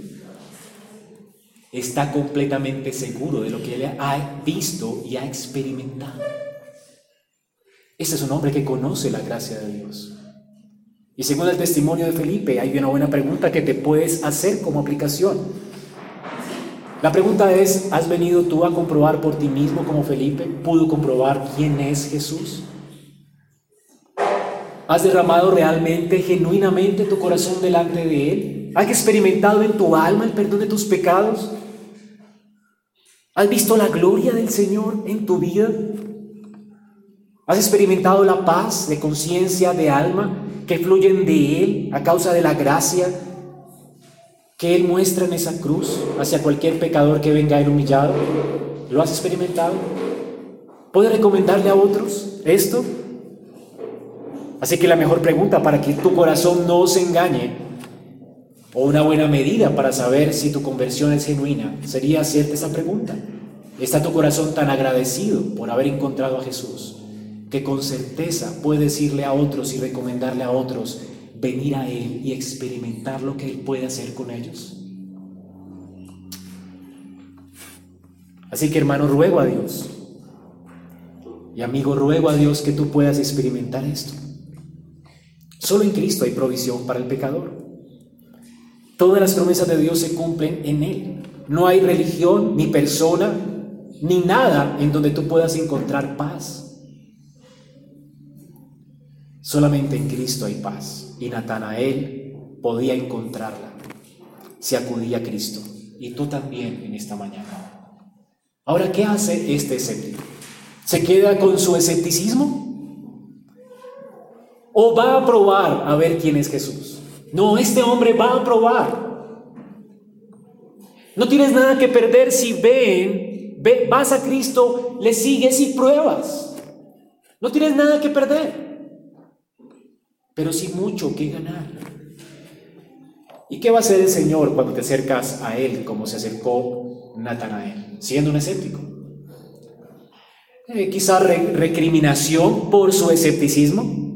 está completamente seguro de lo que él ha visto y ha experimentado. Este es un hombre que conoce la gracia de Dios. Y según el testimonio de Felipe, hay una buena pregunta que te puedes hacer como aplicación. La pregunta es, ¿has venido tú a comprobar por ti mismo como Felipe pudo comprobar quién es Jesús? ¿Has derramado realmente, genuinamente tu corazón delante de Él? ¿Has experimentado en tu alma el perdón de tus pecados? ¿Has visto la gloria del Señor en tu vida? ¿Has experimentado la paz de conciencia, de alma, que fluyen de Él a causa de la gracia que Él muestra en esa cruz hacia cualquier pecador que venga a humillado? ¿Lo has experimentado? ¿Puedes recomendarle a otros esto? Así que la mejor pregunta para que tu corazón no se engañe, o una buena medida para saber si tu conversión es genuina, sería hacerte esa pregunta. ¿Está tu corazón tan agradecido por haber encontrado a Jesús que con certeza puede decirle a otros y recomendarle a otros venir a Él y experimentar lo que Él puede hacer con ellos? Así que hermano, ruego a Dios. Y amigo, ruego a Dios que tú puedas experimentar esto. Solo en Cristo hay provisión para el pecador. Todas las promesas de Dios se cumplen en Él. No hay religión, ni persona, ni nada en donde tú puedas encontrar paz. Solamente en Cristo hay paz. Y Natanael podía encontrarla si acudía a Cristo. Y tú también en esta mañana. Ahora, ¿qué hace este escéptico? ¿Se queda con su escepticismo? ¿O va a probar a ver quién es Jesús? No, este hombre va a probar. No tienes nada que perder si ven, ve, vas a Cristo, le sigues y pruebas. No tienes nada que perder, pero sí mucho que ganar. ¿Y qué va a hacer el Señor cuando te acercas a Él como se acercó Natanael, siendo un escéptico? Eh, quizá recriminación por su escepticismo.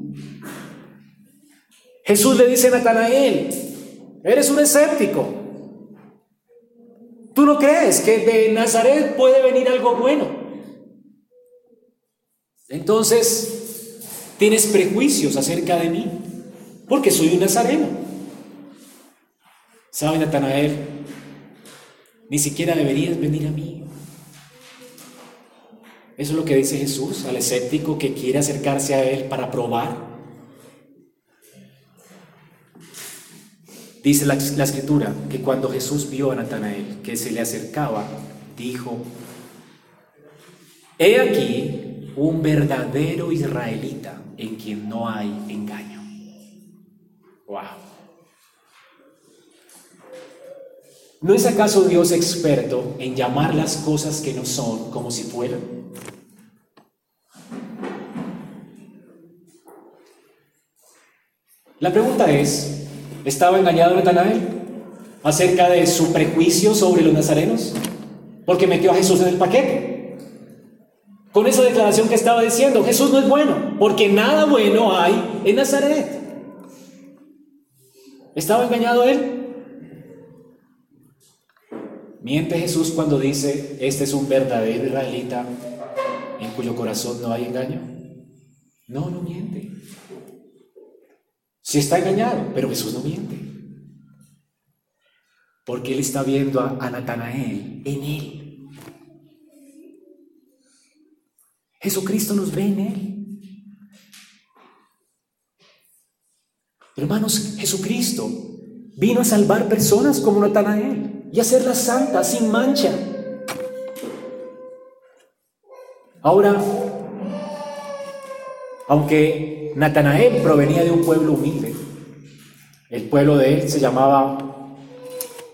Jesús le dice a Natanael, eres un escéptico. ¿Tú no crees que de Nazaret puede venir algo bueno? Entonces, tienes prejuicios acerca de mí, porque soy un nazareno. ¿Sabe Natanael? Ni siquiera deberías venir a mí. Eso es lo que dice Jesús al escéptico que quiere acercarse a Él para probar Dice la, escritura que cuando Jesús vio a Natanael que se le acercaba, dijo, he aquí un verdadero israelita en quien no hay engaño. Wow. ¿No es acaso Dios experto en llamar las cosas que no son como si fueran? La pregunta es, ¿estaba engañado Natanael acerca de su prejuicio sobre los nazarenos? Porque metió a Jesús en el paquete. Con esa declaración que estaba diciendo, Jesús no es bueno, porque nada bueno hay en Nazaret. ¿Estaba engañado él? ¿Miente Jesús cuando dice, este es un verdadero israelita en cuyo corazón no hay engaño? No, no miente. Sí está engañado, pero Jesús no miente. Porque Él está viendo a, a Natanael en Él. Jesucristo nos ve en Él. Hermanos, Jesucristo vino a salvar personas como Natanael y hacerla santa, sin mancha. Ahora, aunque Natanael provenía de un pueblo humilde, el pueblo de él se llamaba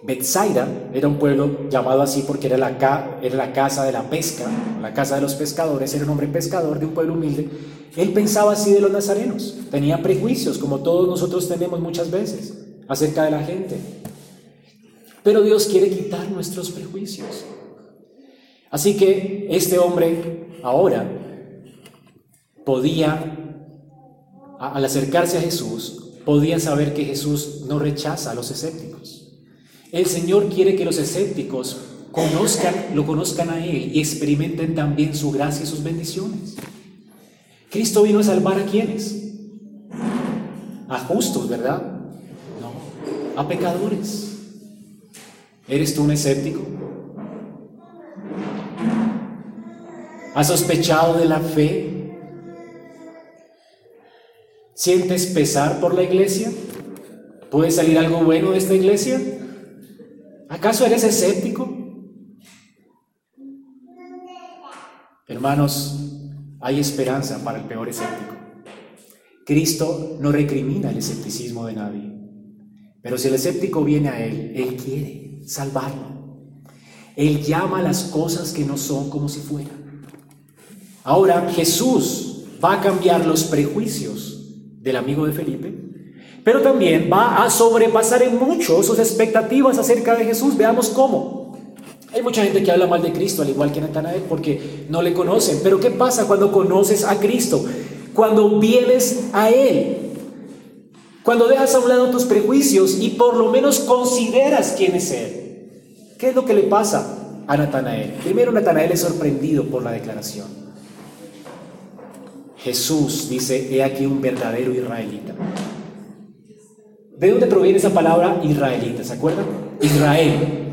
Bethsaida, era un pueblo llamado así porque era la, era la casa de la pesca, la casa de los pescadores, era un hombre pescador de un pueblo humilde. Él pensaba así de los nazarenos, tenía prejuicios como todos nosotros tenemos muchas veces acerca de la gente. Pero Dios quiere quitar nuestros prejuicios. Así que este hombre ahora podía, al acercarse a Jesús, podía saber que Jesús no rechaza a los escépticos. El Señor quiere que los escépticos conozcan, lo conozcan a Él y experimenten también su gracia y sus bendiciones. Cristo vino a salvar a quienes? A justos, ¿verdad? No, a pecadores. ¿Eres tú un escéptico? ¿Has sospechado de la fe? ¿Sientes pesar por la iglesia? ¿Puede salir algo bueno de esta iglesia? ¿Acaso eres escéptico? Hermanos, hay esperanza para el peor escéptico. Cristo no recrimina el escepticismo de nadie. Pero si el escéptico viene a Él, Él quiere salvarlo. Él llama a las cosas que no son como si fueran. Ahora Jesús va a cambiar los prejuicios del amigo de Felipe, pero también va a sobrepasar en mucho sus expectativas acerca de Jesús. Veamos cómo. Hay mucha gente que habla mal de Cristo, al igual que Natanael, porque no le conocen. Pero ¿qué pasa cuando conoces a Cristo? Cuando vienes a Él, cuando dejas a un lado tus prejuicios y por lo menos consideras quién es Él. ¿Qué es lo que le pasa a Natanael? Primero, Natanael es sorprendido por la declaración. Jesús dice, he aquí un verdadero israelita. ¿De dónde proviene esa palabra israelita? ¿Se acuerdan? Israel.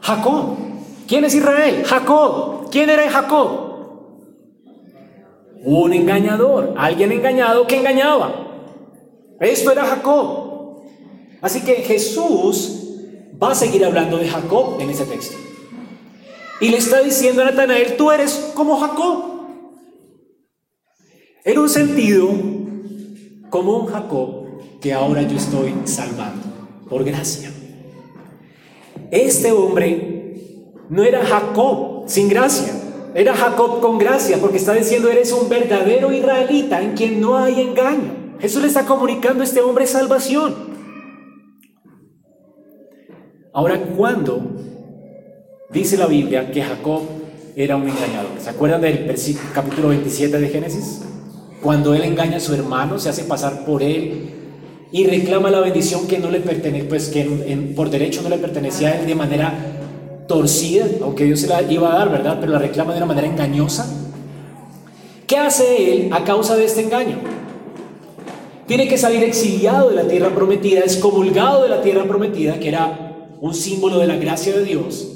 Jacob. ¿Quién es Israel? Jacob. ¿Quién era Jacob? un engañador, alguien engañado que engañaba. Esto era Jacob. Así que Jesús va a seguir hablando de Jacob en ese texto. Y le está diciendo a Natanael, tú eres como Jacob. En un sentido, como un Jacob que ahora yo estoy salvando, por gracia. Este hombre no era Jacob sin gracia. Era Jacob con gracia porque está diciendo, eres un verdadero israelita en quien no hay engaño. Jesús le está comunicando a este hombre salvación. Ahora, ¿cuándo dice la Biblia que Jacob era un engañador? ¿Se acuerdan del capítulo 27 de Génesis? Cuando él engaña a su hermano, se hace pasar por él y reclama la bendición que no le pertenece, pues que por derecho no le pertenecía a él de manera torcida, aunque Dios se la iba a dar, ¿verdad? Pero la reclama de una manera engañosa. ¿Qué hace él a causa de este engaño? Tiene que salir exiliado de la tierra prometida, excomulgado de la tierra prometida, que era un símbolo de la gracia de Dios.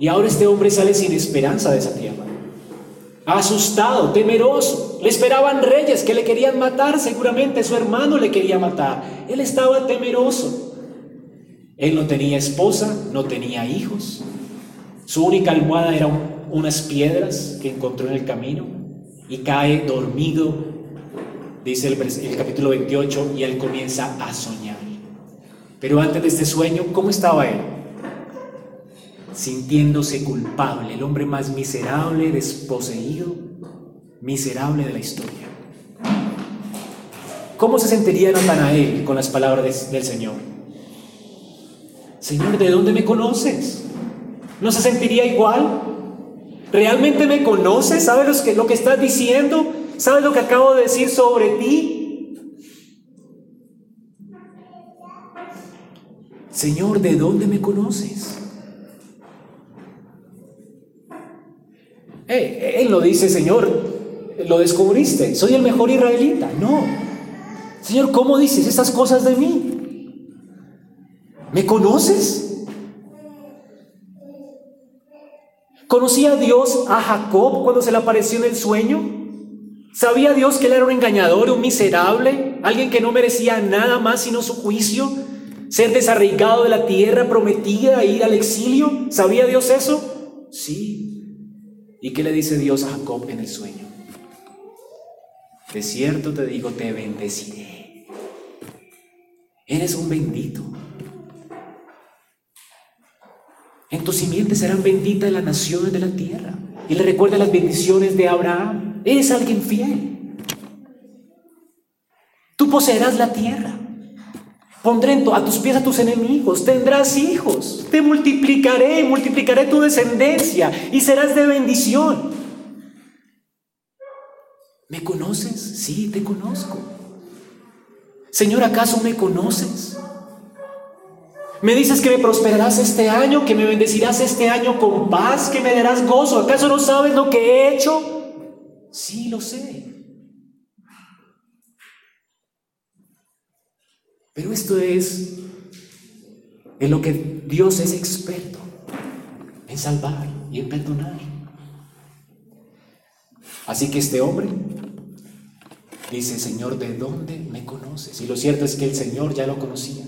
Y ahora este hombre sale sin esperanza de esa tierra. Asustado, temeroso. Le esperaban reyes que le querían matar, seguramente su hermano le quería matar. Él estaba temeroso. Él no tenía esposa, no tenía hijos. Su única almohada eran unas piedras que encontró en el camino y cae dormido, dice el, el capítulo 28, y él comienza a soñar. Pero antes de este sueño, ¿cómo estaba él? Sintiéndose culpable, el hombre más miserable, desposeído, miserable de la historia. ¿Cómo se sentiría Natanael con las palabras del Señor? Señor, ¿de dónde me conoces? ¿No se sentiría igual? ¿Realmente me conoces? ¿Sabes lo que, estás diciendo? ¿Sabes lo que acabo de decir sobre ti? Señor, ¿de dónde me conoces? Él no dice, Señor, lo descubriste, soy el mejor israelita. No. Señor, ¿cómo dices estas cosas de mí? ¿Me conoces? ¿Conocía Dios a Jacob cuando se le apareció en el sueño? ¿Sabía Dios que él era un engañador, un miserable, alguien que no merecía nada más sino su juicio? Ser desarraigado de la tierra prometida, ir al exilio. ¿Sabía Dios eso? Sí. ¿Y qué le dice Dios a Jacob en el sueño? De cierto te digo, te bendeciré. Eres un bendito. En tus simientes serán benditas las naciones de la tierra. Y le recuerda las bendiciones de Abraham. Eres alguien fiel. Tú poseerás la tierra. Pondré a tus pies a tus enemigos. Tendrás hijos. Te multiplicaré, multiplicaré tu descendencia y serás de bendición. ¿Me conoces? Sí, te conozco. Señor, ¿acaso me conoces? Me dices que me prosperarás este año, que me bendecirás este año con paz, que me darás gozo. ¿Acaso no sabes lo que he hecho? Sí, lo sé. Pero esto es en lo que Dios es experto, en salvar y en perdonar. Así que este hombre dice, Señor, ¿de dónde me conoces? Y lo cierto es que el Señor ya lo conocía.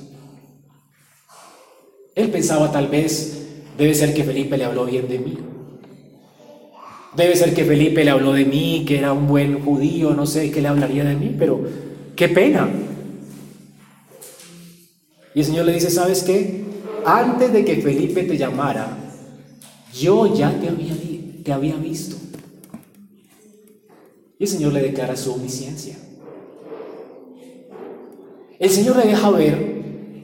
Él pensaba tal vez, debe ser que Felipe le habló bien de mí. Debe ser que Felipe le habló de mí, que era un buen judío, no sé qué le hablaría de mí, pero qué pena. Y el Señor le dice, ¿sabes qué? Antes de que Felipe te llamara, yo ya te había, te había visto. Y el Señor le declara su omnisciencia. El Señor le deja ver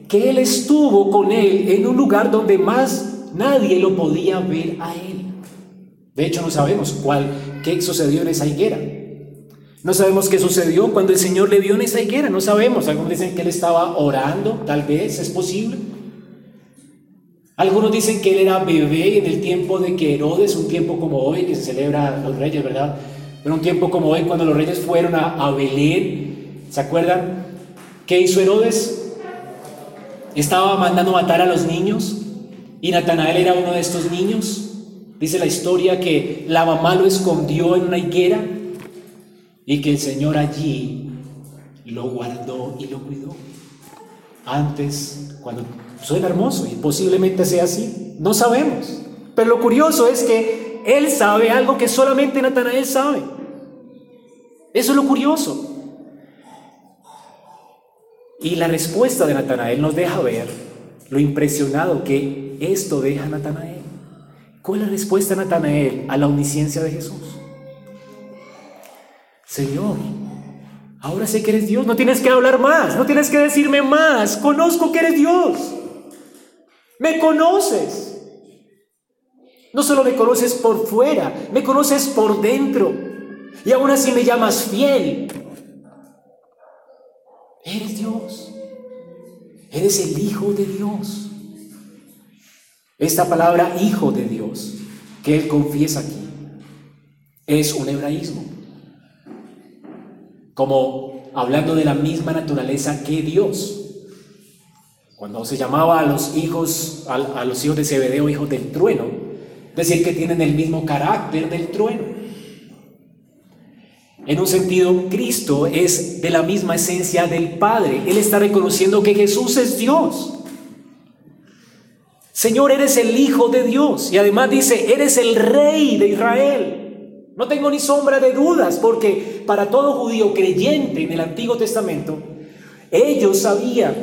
que Él estuvo con él en un lugar donde más nadie lo podía ver a Él. De hecho, no sabemos cuál, qué sucedió en esa higuera. No sabemos qué sucedió cuando el Señor le vio en esa higuera. No sabemos. Algunos dicen que Él estaba orando, tal vez, es posible. Algunos dicen que Él era bebé en el tiempo de que Herodes, un tiempo como hoy, que se celebra los reyes, ¿verdad? Pero un tiempo como hoy, cuando los reyes fueron a, a Belén, ¿se acuerdan? ¿Qué hizo Herodes? estaba mandando matar a los niños y Natanael era uno de estos niños. Dice la historia que la mamá lo escondió en una higuera y que el Señor allí lo guardó y lo cuidó. Antes, cuando suena hermoso y posiblemente sea así, no sabemos. Pero lo curioso es que Él sabe algo que solamente Natanael sabe. Eso es lo curioso. Y la respuesta de Natanael nos deja ver lo impresionado que esto deja Natanael. ¿Cuál es la respuesta de Natanael a la omnisciencia de Jesús? Señor, ahora sé que eres Dios, no tienes que hablar más, no tienes que decirme más, conozco que eres Dios, me conoces. No solo me conoces por fuera, me conoces por dentro. Y aún así me llamas fiel, Eres Dios. Eres el Hijo de Dios. Esta palabra Hijo de Dios que Él confiesa aquí es un hebraísmo. Como hablando de la misma naturaleza que Dios. Cuando se llamaba a los hijos, a, los hijos de Zebedeo hijos del trueno, decir que tienen el mismo carácter del trueno. En un sentido, Cristo es de la misma esencia del Padre. Él está reconociendo que Jesús es Dios. Señor, eres el Hijo de Dios. Y además dice, eres el Rey de Israel. No tengo ni sombra de dudas, porque para todo judío creyente en el Antiguo Testamento, ellos sabían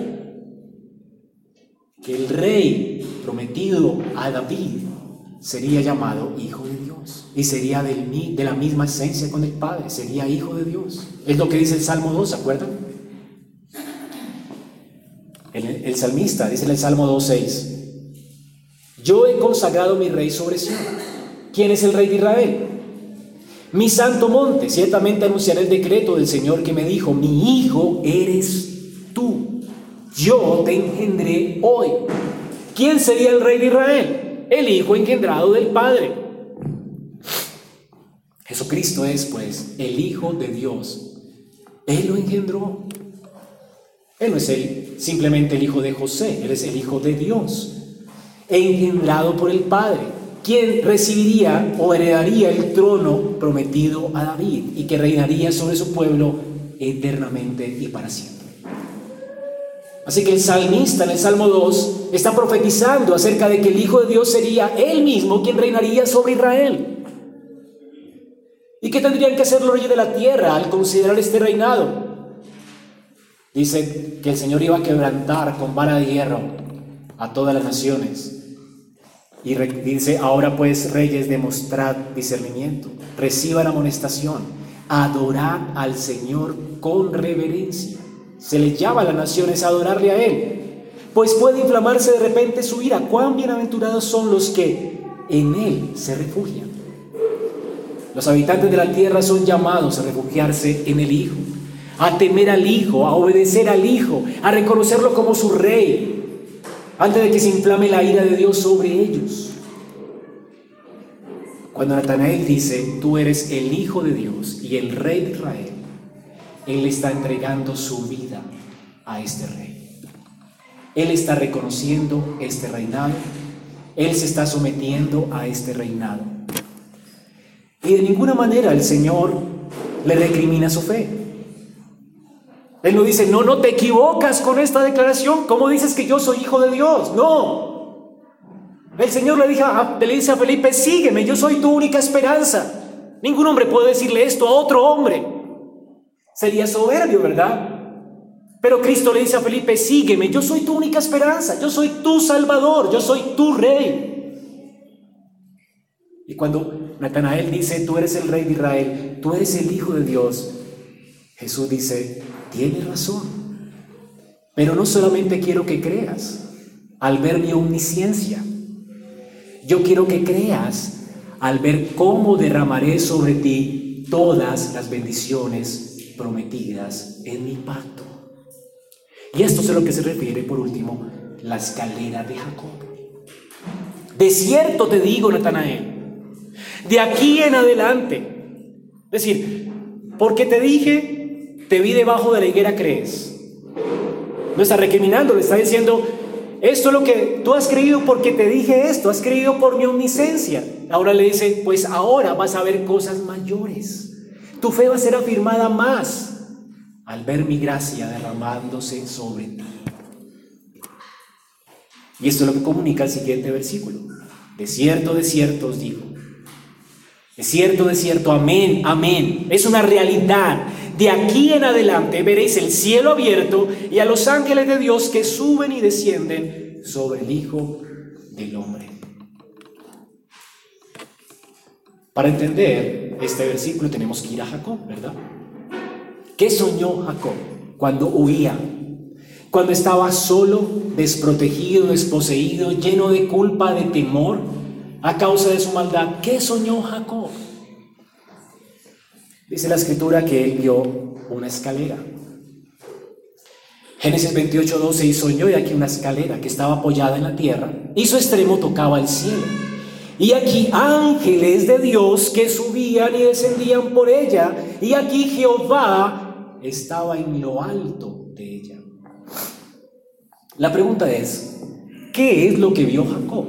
que el rey prometido a David sería llamado Hijo de Dios y sería de la misma esencia con el Padre, sería Hijo de Dios. Es lo que dice el Salmo 2, ¿se acuerdan? El, salmista dice en el Salmo 2.6, yo he consagrado mi rey sobre Sion. ¿Quién es el rey de Israel? Mi santo monte, ciertamente anunciaré el decreto del Señor que me dijo, mi hijo eres tú, yo te engendré hoy. ¿Quién sería el rey de Israel? El hijo engendrado del Padre. Jesucristo es pues el Hijo de Dios. Él lo engendró. Él no es simplemente el hijo de José, Él es el Hijo de Dios, engendrado por el Padre, quien recibiría o heredaría el trono prometido a David y que reinaría sobre su pueblo eternamente y para siempre. Así que el salmista en el Salmo 2 está profetizando acerca de que el Hijo de Dios sería él mismo quien reinaría sobre Israel. ¿Y qué tendrían que hacer los reyes de la tierra al considerar este reinado? Dice que el Señor iba a quebrantar con vara de hierro a todas las naciones. Y dice, ahora pues reyes, demostrad discernimiento, reciban amonestación, adorad al Señor con reverencia. Se le llama a las naciones a adorarle a Él, pues puede inflamarse de repente su ira. Cuán bienaventurados son los que en Él se refugian. Los habitantes de la tierra son llamados a refugiarse en el Hijo, a temer al Hijo, a obedecer al Hijo, a reconocerlo como su Rey, antes de que se inflame la ira de Dios sobre ellos. Cuando Natanael dice, tú eres el Hijo de Dios y el Rey de Israel, él está entregando su vida a este rey. Él está reconociendo este reinado. Él se está sometiendo a este reinado. Y de ninguna manera el Señor le recrimina su fe. Él no dice, no, no te equivocas con esta declaración. ¿Cómo dices que yo soy hijo de Dios? No. El Señor le, a, le dice a Felipe, sígueme, yo soy tu única esperanza. Ningún hombre puede decirle esto a otro hombre. Sería soberbio, ¿verdad? Pero Cristo le dice a Felipe, sígueme, yo soy tu única esperanza, yo soy tu Salvador, yo soy tu Rey. Y cuando Natanael dice, tú eres el Rey de Israel, tú eres el Hijo de Dios, Jesús dice, tienes razón. Pero no solamente quiero que creas al ver mi omnisciencia, yo quiero que creas al ver cómo derramaré sobre ti todas las bendiciones prometidas en mi pacto. Y esto es a lo que se refiere, por último, la escalera de Jacob. De cierto te digo, Natanael, de aquí en adelante, es decir, porque te dije, te vi debajo de la higuera, crees. No está recriminando, le está diciendo, esto es lo que tú has creído porque te dije esto, has creído por mi omnisciencia. Ahora le dice, pues ahora vas a ver cosas mayores. Tu fe va a ser afirmada más al ver mi gracia derramándose sobre ti. Y esto es lo que comunica el siguiente versículo. De cierto, de cierto os digo. De cierto, de cierto, amén, amén. Es una realidad. De aquí en adelante veréis el cielo abierto y a los ángeles de Dios que suben y descienden sobre el Hijo del Hombre. Para entender este versículo tenemos que ir a Jacob, ¿verdad? ¿Qué soñó Jacob cuando huía? Cuando estaba solo, desprotegido, desposeído, lleno de culpa, de temor a causa de su maldad. ¿Qué soñó Jacob? Dice la escritura que él vio una escalera. Génesis 28, 12, y soñó y aquí una escalera que estaba apoyada en la tierra y su extremo tocaba el cielo. Y aquí ángeles de Dios que subían y descendían por ella. Y aquí Jehová estaba en lo alto de ella. La pregunta es, ¿qué es lo que vio Jacob?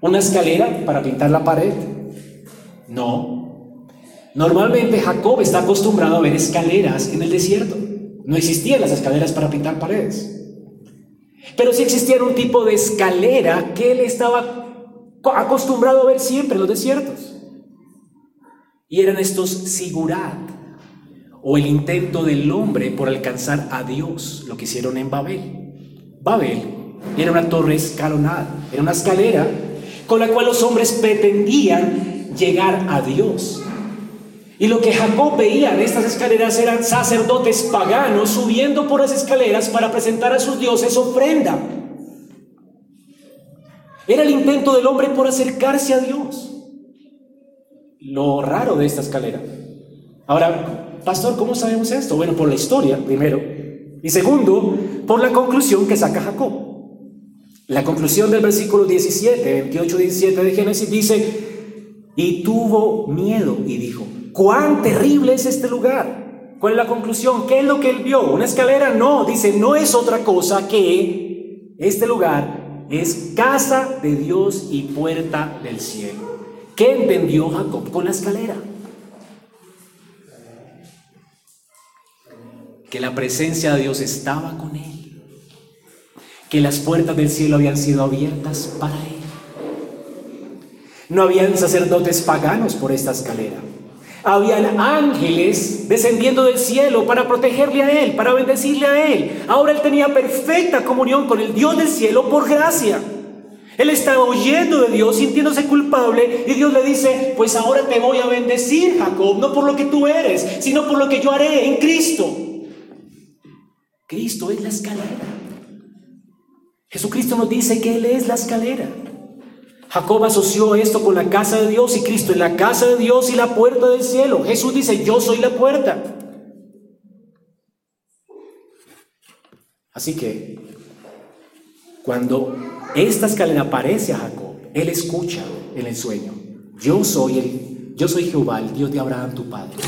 ¿Una escalera para pintar la pared? No. Normalmente Jacob está acostumbrado a ver escaleras en el desierto. No existían las escaleras para pintar paredes. Pero sí existía un tipo de escalera que él estaba acostumbrado a ver siempre en los desiertos. Y eran estos sigurat, o el intento del hombre por alcanzar a Dios, lo que hicieron en Babel. Babel era una torre escalonada, era una escalera con la cual los hombres pretendían llegar a Dios. Y lo que Jacob veía en estas escaleras eran sacerdotes paganos subiendo por las escaleras para presentar a sus dioses ofrenda. Era el intento del hombre por acercarse a Dios. Lo raro de esta escalera. Ahora, pastor, ¿cómo sabemos esto? Bueno, por la historia, primero. Y segundo, por la conclusión que saca Jacob. La conclusión del versículo 17, 28, 17 de Génesis dice, y tuvo miedo y dijo, ¿cuán terrible es este lugar? ¿Cuál es la conclusión? ¿Qué es lo que él vio? ¿Una escalera? No, dice, no es otra cosa que este lugar es casa de Dios y puerta del cielo. ¿Qué entendió Jacob con la escalera? Que la presencia de Dios estaba con él que las puertas del cielo habían sido abiertas para él. No habían sacerdotes paganos por esta escalera. Habían ángeles descendiendo del cielo para protegerle a él, para bendecirle a él. Ahora él tenía perfecta comunión con el Dios del cielo por gracia. Él estaba oyendo de Dios, sintiéndose culpable, y Dios le dice, pues ahora te voy a bendecir, Jacob, no por lo que tú eres, sino por lo que yo haré en Cristo. Cristo es la escalera. Jesucristo nos dice que Él es la escalera. Jacob asoció esto con la casa de Dios y Cristo es la casa de Dios y la puerta del cielo. Jesús dice, yo soy la puerta. Así que cuando esta escalera aparece a Jacob, él escucha en el sueño, yo soy el, yo soy Jehová, el Dios de Abraham tu padre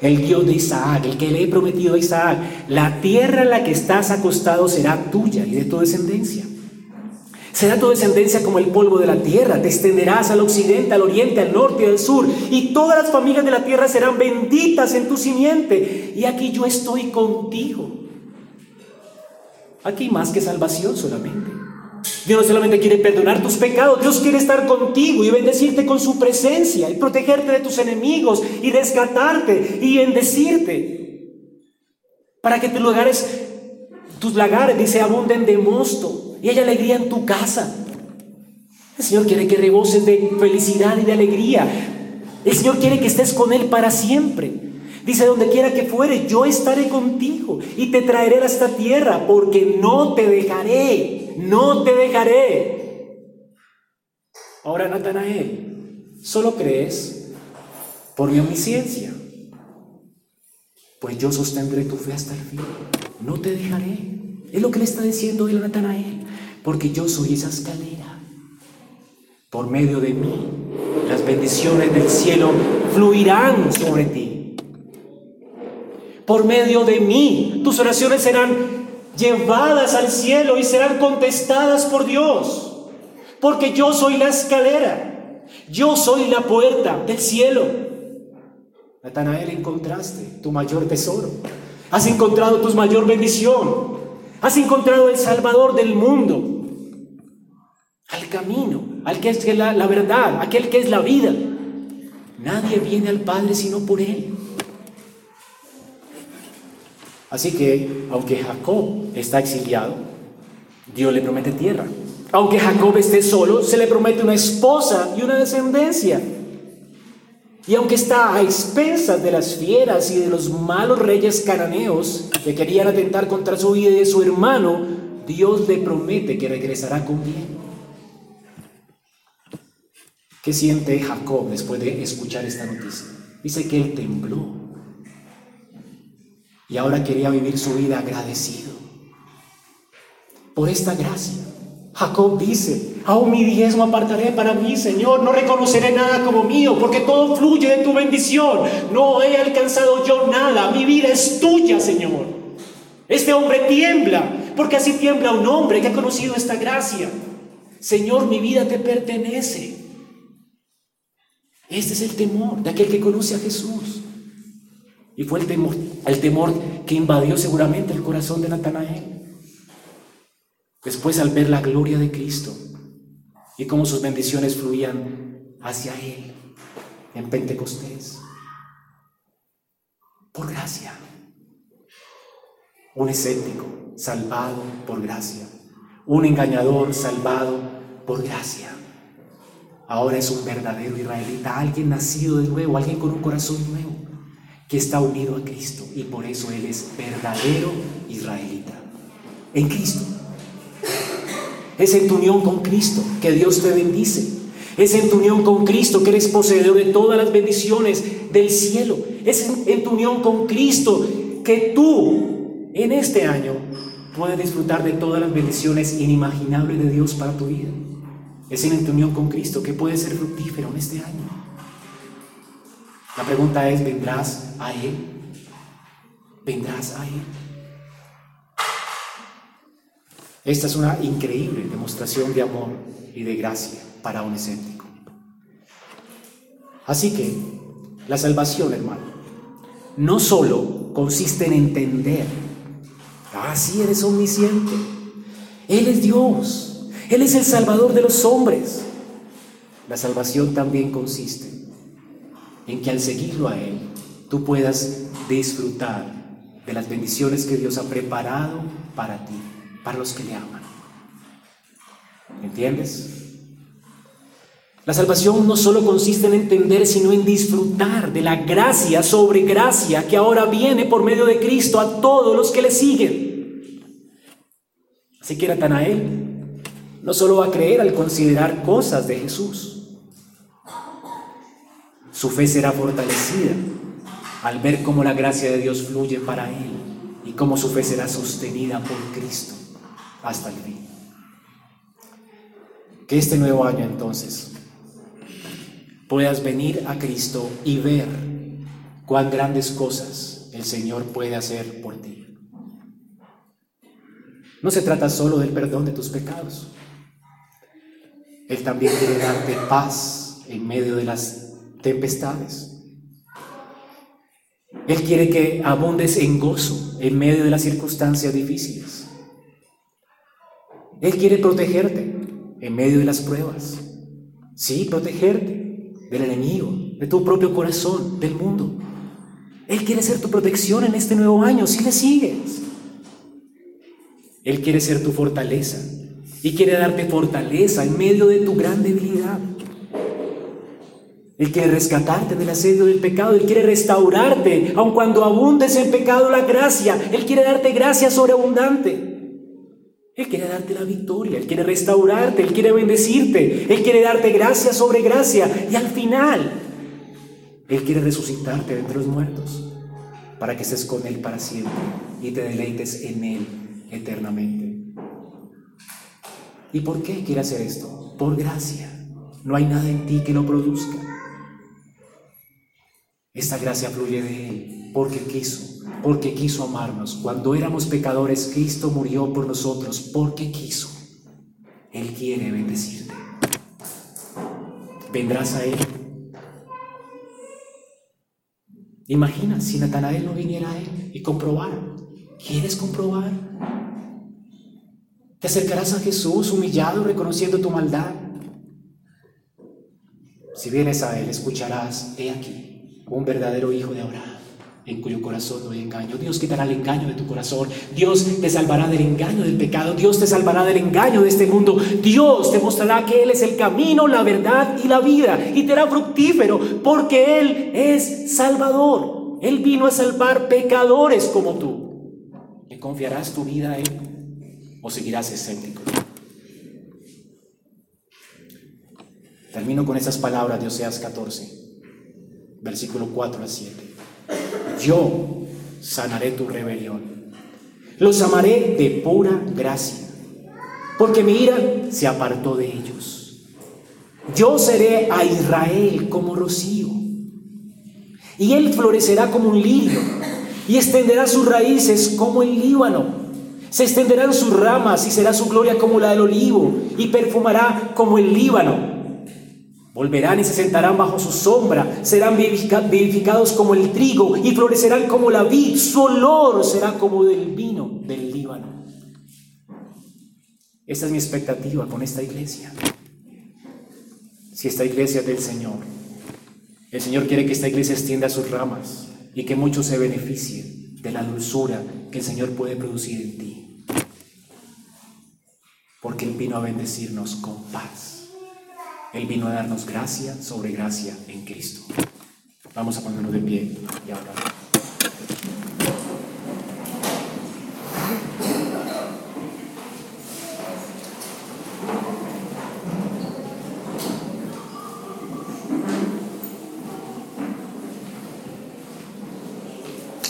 el Dios de Isaac, el que le he prometido a Isaac, la tierra en la que estás acostado será tuya y de tu descendencia. Será tu descendencia como el polvo de la tierra, te extenderás al occidente, al oriente, al norte y al sur, y todas las familias de la tierra serán benditas en tu simiente. Y aquí yo estoy contigo. Aquí más que salvación solamente. Dios no solamente quiere perdonar tus pecados, Dios quiere estar contigo y bendecirte con su presencia y protegerte de tus enemigos y rescatarte y bendecirte. Para que tus lugares, tus lagares, dice, abunden de mosto y haya alegría en tu casa. El Señor quiere que reboses de felicidad y de alegría. El Señor quiere que estés con Él para siempre. Dice, donde quiera que fuere, yo estaré contigo y te traeré a esta tierra porque no te dejaré no te dejaré. Ahora, Natanael, ¿solo crees por mi omnisciencia? Pues yo sostendré tu fe hasta el fin. No te dejaré. Es lo que le está diciendo él a Natanael. Porque yo soy esa escalera. Por medio de mí, las bendiciones del cielo fluirán sobre ti. Por medio de mí, tus oraciones serán llevadas al cielo y serán contestadas por Dios. Porque yo soy la escalera, yo soy la puerta del cielo. Natanael, encontraste tu mayor tesoro. Has encontrado tu mayor bendición. Has encontrado el Salvador del mundo. Al camino, al que es la, verdad, aquel que es la vida. Nadie viene al Padre sino por Él. Así que, aunque Jacob está exiliado, Dios le promete tierra. Aunque Jacob esté solo, se le promete una esposa y una descendencia. Y aunque está a expensas de las fieras y de los malos reyes cananeos que querían atentar contra su vida y de su hermano, Dios le promete que regresará con bien. ¿Qué siente Jacob después de escuchar esta noticia? Dice que él tembló y ahora quería vivir su vida agradecido por esta gracia. Jacob dice, aún mi diezmo apartaré para mí, Señor, no reconoceré nada como mío, porque todo fluye de tu bendición. No he alcanzado yo nada, mi vida es tuya, Señor. Este hombre tiembla, porque así tiembla un hombre que ha conocido esta gracia. Señor, mi vida te pertenece. Este es el temor de aquel que conoce a Jesús. Y fue el temor, el temor que invadió seguramente el corazón de Natanael. Después al ver la gloria de Cristo y cómo sus bendiciones fluían hacia Él en Pentecostés. Por gracia. Un escéptico salvado por gracia. Un engañador salvado por gracia. Ahora es un verdadero israelita, alguien nacido de nuevo, alguien con un corazón nuevo, que está unido a Cristo y por eso Él es verdadero israelita. En Cristo. Es en tu unión con Cristo que Dios te bendice. Es en tu unión con Cristo que eres poseedor de todas las bendiciones del cielo. Es en, tu unión con Cristo que tú en este año puedes disfrutar de todas las bendiciones inimaginables de Dios para tu vida. Es en tu unión con Cristo que puedes ser fructífero en este año. La pregunta es, ¿vendrás a Él? ¿Vendrás a Él? Esta es una increíble demostración de amor y de gracia para un escéptico. Así que la salvación, hermano, no solo consiste en entender, ah, eres omnisciente, Él es Dios, Él es el Salvador de los hombres. La salvación también consiste en que al seguirlo a Él, tú puedas disfrutar de las bendiciones que Dios ha preparado para ti para los que le aman. ¿Entiendes? La salvación no solo consiste en entender, sino en disfrutar de la gracia sobre gracia que ahora viene por medio de Cristo a todos los que le siguen. Así que Natanael no solo va a creer al considerar cosas de Jesús, su fe será fortalecida al ver cómo la gracia de Dios fluye para él y cómo su fe será sostenida por Cristo hasta el fin. Que este nuevo año entonces puedas venir a Cristo y ver cuán grandes cosas el Señor puede hacer por ti. No se trata solo del perdón de tus pecados. Él también quiere darte paz en medio de las tempestades. Él quiere que abundes en gozo en medio de las circunstancias difíciles. Él quiere protegerte en medio de las pruebas. Sí, protegerte del enemigo, de tu propio corazón, del mundo. Él quiere ser tu protección en este nuevo año si le sigues. Él quiere ser tu fortaleza y quiere darte fortaleza en medio de tu gran debilidad. Él quiere rescatarte del asedio del pecado. Él quiere restaurarte, aun cuando abundes en pecado la gracia. Él quiere darte gracia sobreabundante. Él quiere darte la victoria, Él quiere restaurarte, Él quiere bendecirte, Él quiere darte gracia sobre gracia y al final Él quiere resucitarte de entre los muertos para que estés con Él para siempre y te deleites en Él eternamente. ¿Y por qué quiere hacer esto? Por gracia. No hay nada en ti que lo produzca. Esta gracia fluye de Él porque quiso porque quiso amarnos. Cuando éramos pecadores, Cristo murió por nosotros porque quiso. Él quiere bendecirte. Vendrás a Él. Imagina si Natanael no viniera a Él y comprobara. ¿Quieres comprobar? Acercarás a Jesús humillado, reconociendo tu maldad. Si vienes a Él, escucharás, he aquí, un verdadero hijo de Abraham en cuyo corazón no hay engaño. Dios quitará el engaño de tu corazón. Dios te salvará del engaño del pecado. Dios te salvará del engaño de este mundo. Dios te mostrará que Él es el camino, la verdad y la vida. Y te hará fructífero porque Él es Salvador. Él vino a salvar pecadores como tú. ¿Le confiarás tu vida a Él o seguirás escéptico? Termino con esas palabras de Oseas 14, versículo 4 a 7 yo sanaré tu rebelión. Los amaré de pura gracia, porque mi ira se apartó de ellos. Yo seré a Israel como rocío, y él florecerá como un lirio, y extenderá sus raíces como el Líbano. Se extenderán sus ramas y será su gloria como la del olivo, y perfumará como el Líbano. Volverán y se sentarán bajo su sombra, serán vivificados como el trigo y florecerán como la vid, su olor será como del vino del Líbano. Esta es mi expectativa con esta iglesia. Si esta iglesia es del Señor, el Señor quiere que esta iglesia extienda sus ramas y que muchos se beneficien de la dulzura que el Señor puede producir en ti. Porque Él vino a bendecirnos con paz. Él vino a darnos gracia sobre gracia en Cristo. Vamos a ponernos de pie y ahora.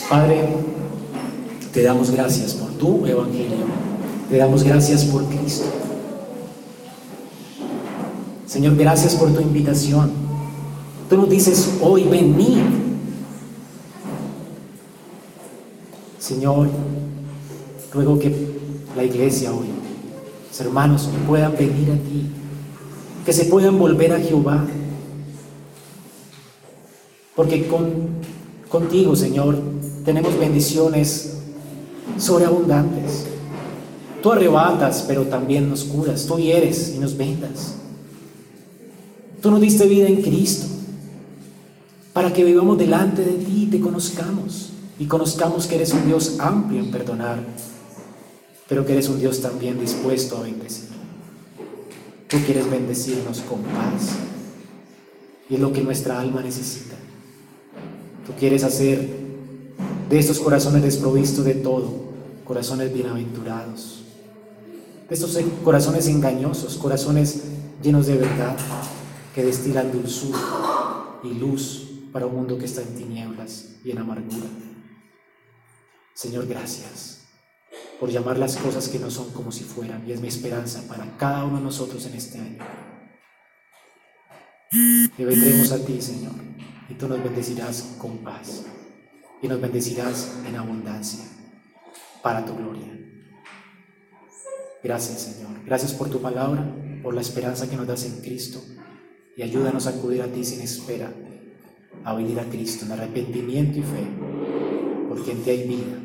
Padre, te damos gracias por tu evangelio. Te damos gracias por Cristo. Señor, gracias por tu invitación. Tú nos dices hoy, venid. Señor, ruego que la iglesia hoy, los hermanos, puedan venir a ti, que se puedan volver a Jehová. Porque con, contigo, Señor, tenemos bendiciones sobreabundantes. Tú arrebatas, pero también nos curas. Tú hieres y nos vendas. Tú nos diste vida en Cristo para que vivamos delante de ti y te conozcamos. Y conozcamos que eres un Dios amplio en perdonar, pero que eres un Dios también dispuesto a bendecir. Tú quieres bendecirnos con paz. Y es lo que nuestra alma necesita. Tú quieres hacer de estos corazones desprovistos de todo, corazones bienaventurados, estos corazones engañosos, corazones llenos de verdad, que destilan dulzura y luz para un mundo que está en tinieblas y en amargura. Señor, gracias por llamar las cosas que no son como si fueran, y es mi esperanza para cada uno de nosotros en este año. Que vendremos a ti, Señor, y tú nos bendecirás con paz y nos bendecirás en abundancia para tu gloria. Gracias Señor. Gracias por tu palabra, por la esperanza que nos das en Cristo y ayúdanos a acudir a ti sin espera, a venir a Cristo en arrepentimiento y fe, porque en ti hay vida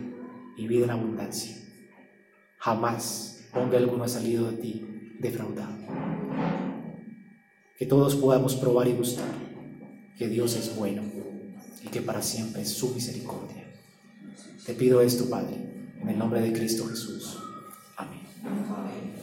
y vida en abundancia. Jamás hombre alguno ha salido de ti defraudado. Que todos podamos probar y gustar que Dios es bueno y que para siempre es su misericordia. Te pido esto, Padre, en el nombre de Cristo Jesús. Don't.